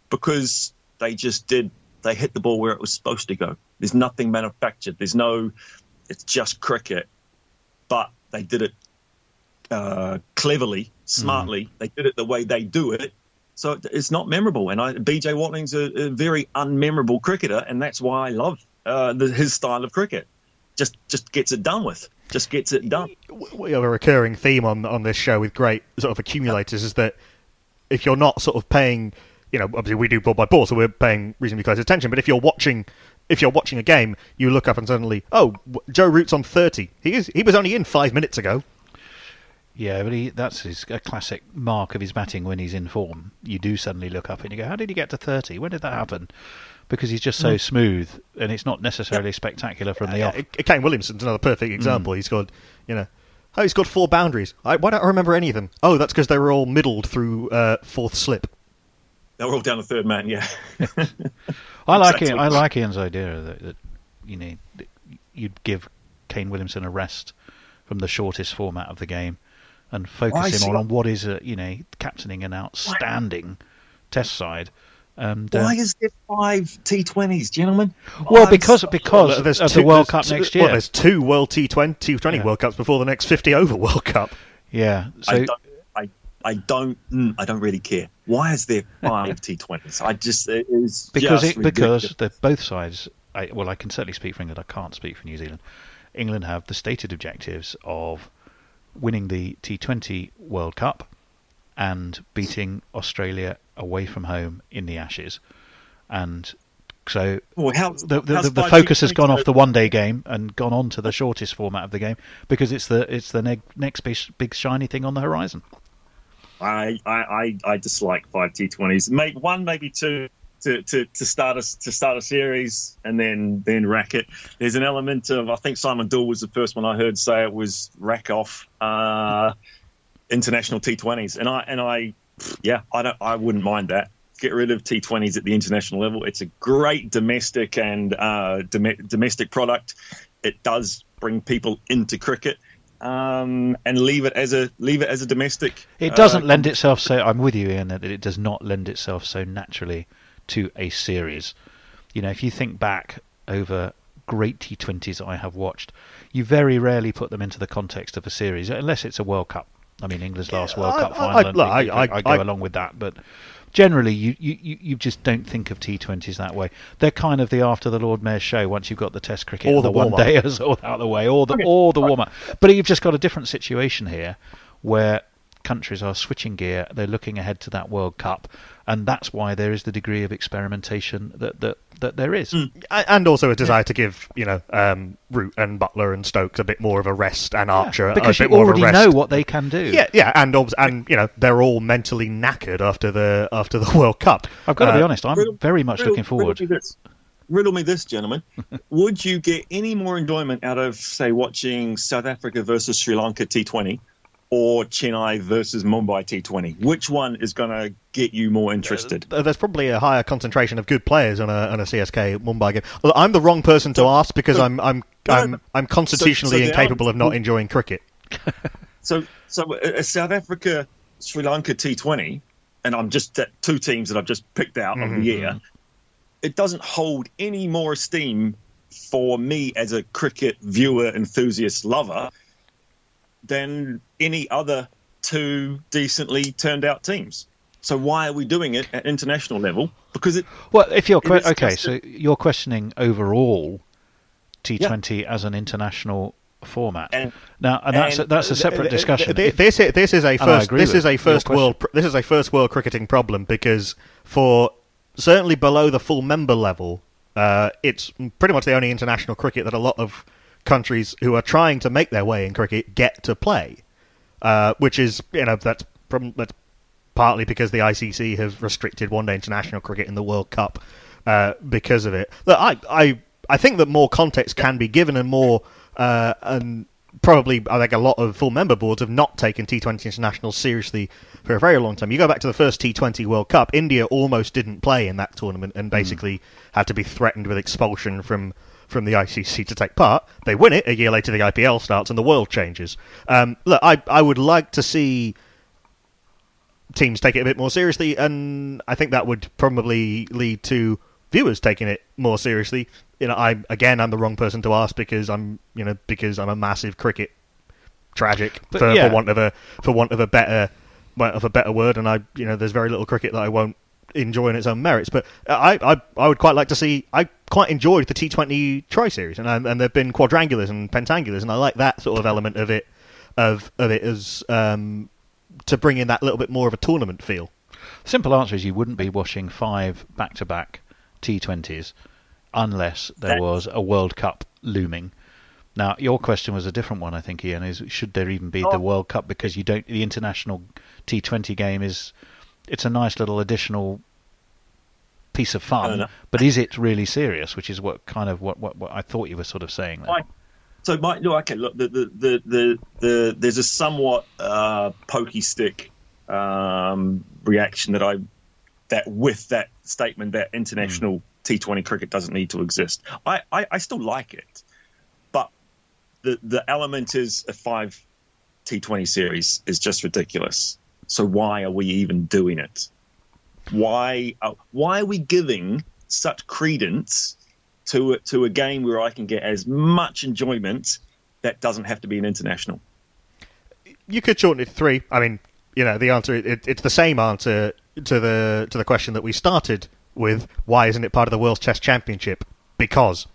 because they just did they hit the ball where it was supposed to go. There's nothing manufactured. There's no it's just cricket, but they did it uh, cleverly, smartly. They did it the way they do it. So it- it's not memorable. And I, BJ Watling's a, a very unmemorable cricketer, and that's why I love uh, the, his style of cricket. Just just gets it done with. Just gets it done. we have a recurring theme on on this show with great sort of accumulators is that if you're not sort of paying, you know, obviously we do ball by ball, so we're paying reasonably close attention. But if you're watching, if you're watching a game, you look up and suddenly, oh, Joe Root's on thirty. He is. He was only in five minutes ago. Yeah, but he, that's his, a classic mark of his batting when he's in form. You do suddenly look up and you go, "How did he get to 30? When did that happen?" Because he's just so smooth, and it's not necessarily spectacular from the Uh, off. uh, Kane Williamson's another perfect example. He's got, you know, oh, he's got four boundaries. I, why don't I remember any of them? Oh, that's because they were all middled through uh, fourth slip. They were all down the third man. Yeah. I like Exactly. it. I like Iain's idea that, that you know that you'd give Kane Williamson a rest from the shortest format of the game and focus is him on, on what is a you know captaining an outstanding Test side. And uh, Why is there five T20s, gentlemen? well, I'm because because Well, there's of two- the World there's Cup two- next Well, year. there's two World T20, T20 Yeah. World Cups before the next 50 over World Cup. yeah, so I don't, I, I don't, mm, I don't really care. Why is there five T20s? I just it is because just it, because the both sides. I, well, I can certainly speak for England. I can't speak for New Zealand. England have the stated objectives of winning the T20 World Cup and beating Australia away from home in the Ashes, and so Well, how, the, the, the, focus has gone off the one day game and gone on to the shortest format of the game because it's the it's the neg- next big, big shiny thing on the horizon. I, I, I, dislike five T20s. Maybe one, maybe two. To, to, to start a to start a series and then then rack it. There's an element of I think Simon Doull was the first one I heard say it was rack off uh, international T20s and I and I yeah I don't I wouldn't mind that. Get rid of T20s at the international level. It's a great domestic and uh, dom- domestic product. It does bring people into cricket. Um, and leave it as a leave it as a domestic. It uh, doesn't lend itself so. I'm with you, Iain, that it does not lend itself so naturally to a series. You know, if you think back over great T20s I have watched, you very rarely put them into the context of a series, unless it's a World Cup. I mean, England's last World I- Cup final. I- I, I- go along with that, but generally, you, you, you just don't think of T20s that way. They're kind of the after the Lord Mayor's show. Once you've got the Test cricket, Or the the one dayers all out of the way, or the or the warm up. But you've just got a different situation here, where countries are switching gear. They're looking ahead to that World Cup, and that's why there is the degree of experimentation that that, that there is. A- And also a desire to give, you know, um, Root and Buttler and Stokes a bit more of a rest and Archer because a you bit more of a already rest. know what they can do. Yeah, yeah, and obs- and you know they're all mentally knackered after the after the World Cup. I've got to be Uh, honest. I'm Riddle- very much riddle- looking forward. riddle me this. riddle me this, gentlemen. Would you get any more enjoyment out of, say, watching South Africa versus Sri Lanka T20 or Chennai versus Mumbai T20? Which one is going to get you more interested? Uh, There's probably a higher concentration of good players on a, on a CSK Mumbai game. I'm the wrong person to ask because I'm I'm I'm. I'm constitutionally So- so incapable of not enjoying cricket. So, so a a South Africa Sri Lanka T20, and I'm just at two teams that I've just picked out of the mm-hmm, year. Mm-hmm. It doesn't hold any more esteem for me as a cricket viewer, enthusiast, lover than any other two decently turned out teams. So why are we doing it at international level? Because it Well, if you're que- okay, so you're questioning overall T20 as an international format. And- now, and that's a, that's a separate discussion. th- If- This is, this is a first this is a first world this is a first world cricketing problem because for certainly below the full member level, uh, it's pretty much the only international cricket that a lot of countries who are trying to make their way in cricket get to play, uh, which is you know that's from that's partly because the ICC has restricted one day international cricket in the World Cup uh, because of it. Look, I, I, I think that more context can be given and more, uh, and probably I think a lot of full member boards have not taken T20 internationals seriously for a very long time. You go back to the first T20 World Cup, India almost didn't play in that tournament and basically had to be threatened with expulsion from. From the ICC to take part, they win it. A year later, the IPL starts and the world changes. Um, look, I I would like to see teams take it a bit more seriously, and I think that would probably lead to viewers taking it more seriously. You know, I again, I'm the wrong person to ask because I'm, you know, because I'm a massive cricket tragic But for, yeah. for want of a for want of a better of a better word, and I, you know, there's very little cricket that I won't enjoy in its own merits. But I, I, I would quite like to see. I quite enjoyed the T20 Tri Series, and I, and there've been quadrangulars and pentangulars, and I like that sort of element of it, of of it as um, to bring in that little bit more of a tournament feel. Simple answer is you wouldn't be watching five back-to-back T20s unless there That- was a World Cup looming. Now, your question was a different one, I think, Iain. Is should there even be the Oh. World Cup because you don't? The international T20 game is it's a nice little additional piece of fun, but is it really serious? Which is what kind of what what, what I thought you were sort of saying there. So, my, no, okay. Look, the the, the the the there's a somewhat uh, pokey stick um, reaction that I that with that statement that international T20 cricket doesn't need to exist. I, I, I still like it, but the the element is a five T20 series is just ridiculous. So why are we even doing it? Why uh, why are we giving such credence to a, to a game where I can get as much enjoyment that doesn't have to be an international? You could shorten it to three. I mean, you know, the answer it, it's the same answer to the to the question that we started with. Why isn't it part of the World Test Championship? Because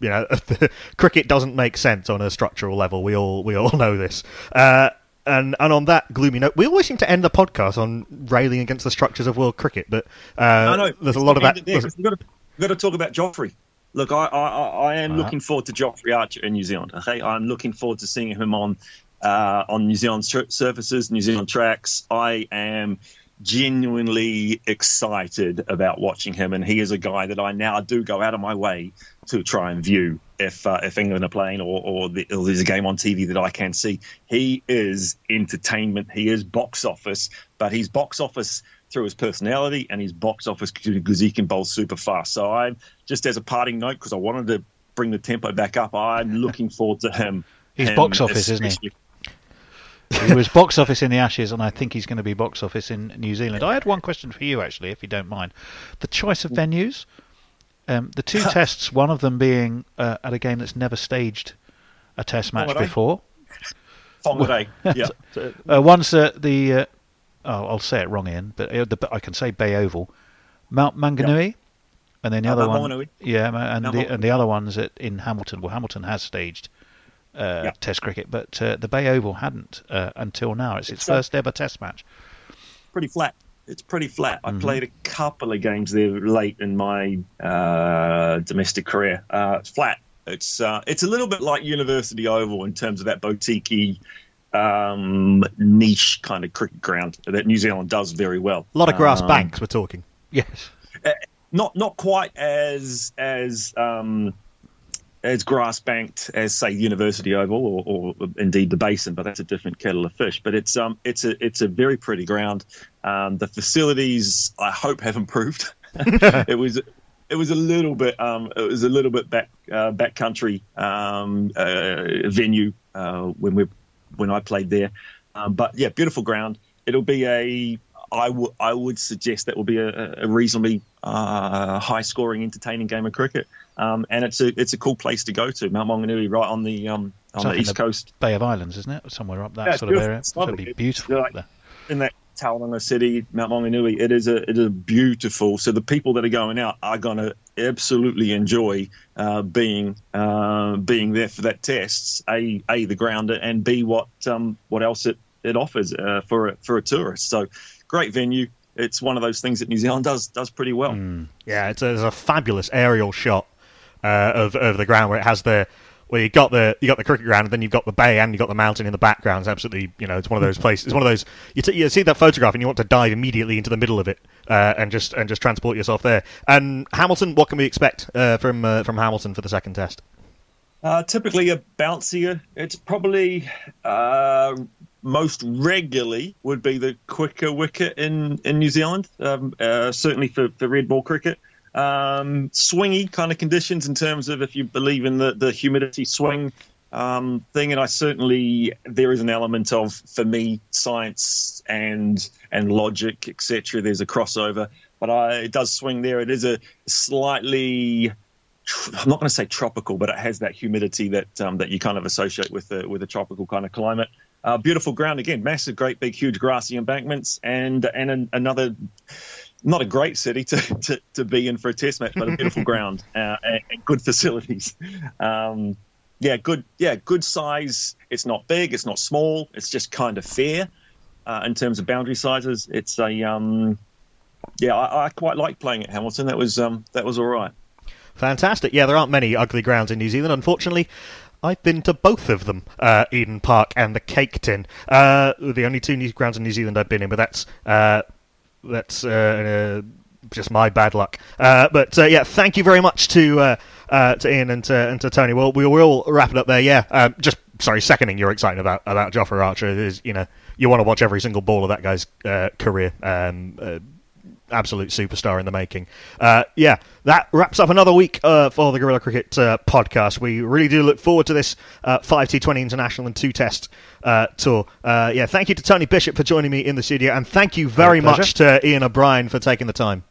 you know, cricket doesn't make sense on a structural level. We all we all know this. Uh, and and on that gloomy note, we always seem to end the podcast on railing against the structures of world cricket. But uh, I know there's a lot of that. We've got, to, we've got to talk about Jofra. Look, I, I, I am looking forward to Jofra Archer in New Zealand. Okay, I'm looking forward to seeing him on uh, on New Zealand sur- surfaces, New Zealand tracks. I am genuinely excited about watching him, and he is a guy that I now do go out of my way to try and view if uh, if England are playing or or, the, or there's a game on TV that I can see. He is entertainment. He is box office, but he's box office through his personality and he's box office because he can bowl super fast. So I'm just as a parting note because I wanted to bring the tempo back up. I'm looking forward to him. He's him box office, isn't he? he was box office in the Ashes, and I think he's going to be box office in New Zealand. I had one question for you, actually, if you don't mind. The choice of venues, um, the two tests, one of them being uh, at a game that's never staged a test match Wongadee? before. Whangarei, yeah. Uh, one's at the, uh, oh, I'll say it wrong, in, but uh, the, I can say Bay Oval, Mount Maunganui, and then the other Mount one, yeah, and Mount the and the other one's at in Hamilton. Well, Hamilton has staged uh, Yeah. Test cricket, but uh, the Bay Oval hadn't uh, until now. It's its It's, first ever Test match. pretty flat. It's pretty flat. Mm-hmm. I played a couple of games there late in my uh, domestic career. Uh, it's flat. It's uh, it's a little bit like University Oval in terms of that boutique um, niche kind of cricket ground that New Zealand does very well. A lot of grass Um, banks. We're talking. Yes. not not quite as as um, as grass banked as say University Oval or, or indeed the Basin, but that's a different kettle of fish. But it's um it's a it's a very pretty ground. Um, the facilities I hope have improved. it was it was a little bit um it was a little bit back uh, backcountry um, uh, venue uh, when we when I played there. Um, but yeah, beautiful ground. It'll be a I would I would suggest that will be a, a reasonably uh, high scoring, entertaining game of cricket. Um, and it's a it's a cool place to go to Mount Maunganui, right on the um, on the east coast. Bay of Islands, isn't it? Somewhere up that Yeah, sort of area. It's going to be beautiful like- there. in that Tauranga city, Mount Maunganui, it is a it is beautiful. So the people that are going out are going to absolutely enjoy uh, being uh, being there for that test. A a the ground and b what um, what else it it offers uh, for a, for a tourist. So great venue. It's one of those things that New Zealand does does pretty well. Yeah, it's a, it's a fabulous aerial shot uh, of of the ground where it has the where you got the you got the cricket ground and then you've got the bay and you've got the mountain in the background. It's absolutely you know it's one of those places. It's one of those you, t- you see that photograph and you want to dive immediately into the middle of it uh, and just and just transport yourself there. And Hamilton, what can we expect uh, from uh, from Hamilton for the second test? Uh, typically a bouncier. It's probably uh, most regularly would be the quicker wicket in, in New Zealand, um, uh, certainly for, for red ball cricket. Um, swingy kind of conditions in terms of if you believe in the, the humidity swing um, thing. And I certainly, there is an element of, for me, science and and logic, etc. There's a crossover, but I, it does swing there. It is a slightly I'm not going to say tropical, but it has that humidity that um, that you kind of associate with the with a tropical kind of climate. Uh, beautiful ground again, massive, great, big, huge grassy embankments, and and an, another not a great city to, to, to be in for a test match, but a beautiful ground uh, and, and good facilities. Um, yeah, good. Yeah, good size. It's not big. It's not small. It's just kind of fair uh, in terms of boundary sizes. It's a um, yeah. I, I quite like playing at Hamilton. That was um, that was all right. Fantastic. Yeah, there aren't many ugly grounds in New Zealand, unfortunately. I've been to both of them, uh, Eden Park and the Cake Tin. Uh, the only two new grounds in New Zealand I've been in, but that's uh, that's uh, uh, just my bad luck. Uh, but yeah, thank you very much to to Iain and to, and to Tony. Well, we will wrap it up there. Yeah, um, just sorry, seconding your excitement about about Jofra Archer is you know you want to watch every single ball of that guy's career. Um, absolute superstar in the making. Uh, yeah, that wraps up another week uh, for the Guerilla Cricket uh, podcast. We really do look forward to this uh, 5T20 International and two test uh, tour. Uh, yeah, thank you to Tony Bishop for joining me in the studio, and thank you very much to Iain O'Brien for taking the time.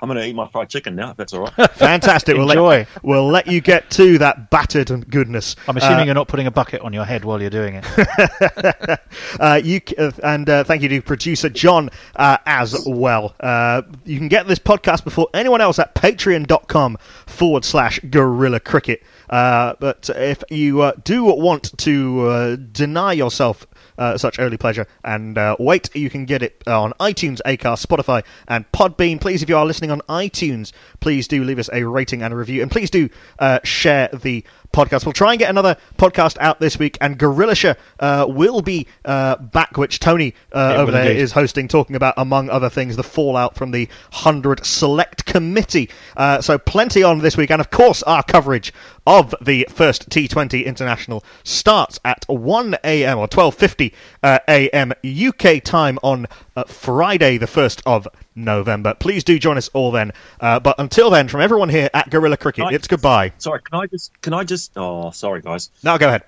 I'm going to eat my fried chicken now. If that's all right. Fantastic. we'll, Enjoy. let, we'll let you get to that battered goodness. I'm assuming Uh, you're not putting a bucket on your head while you're doing it. Uh, you uh, and uh, thank you to producer John uh, as well. Uh, you can get this podcast before anyone else at patreon.com forward slash guerilla cricket. Uh, but if you uh, do want to uh, deny yourself uh, such early pleasure and uh, wait, you can get it on iTunes, Acast, Spotify, and Podbean. Please, if you are listening on iTunes, please do leave us a rating and a review, and please do uh, share the podcast. We'll try and get another podcast out this week, and Gorillasha uh, will be uh, back, which Tony uh, over there indeed. is hosting, talking about, among other things, the fallout from the 100 Select Committee. Uh, so plenty on this week, and of course, our coverage of the first T20 International starts at 1 a.m. or 12.50 uh, a.m. UK time on uh, Friday, the 1st of November. Please do join us all then. Uh, but until then, from everyone here at Guerilla Cricket, Right. it's goodbye. Sorry, can I just can I just? Oh, sorry, guys. Now go ahead.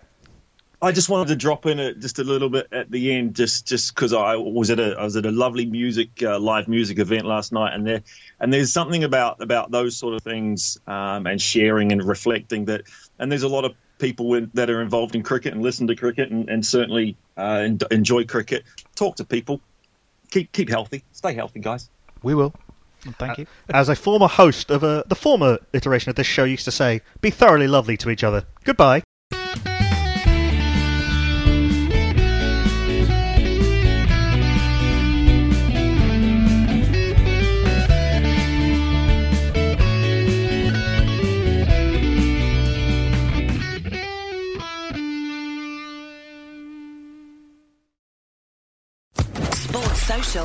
I just wanted to drop in a, just a little bit at the end, just just because I was at a I was at a lovely music uh, live music event last night, and there and there's something about about those sort of things um, and sharing and reflecting that, and there's a lot of people in, that are involved in cricket and listen to cricket and, and certainly uh, en- enjoy cricket. Talk to people, keep keep healthy, stay healthy, guys. We will. Thank uh, you. As a former host of a, the former iteration of this show used to say, be thoroughly lovely to each other. Goodbye.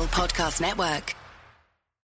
Podcast Network.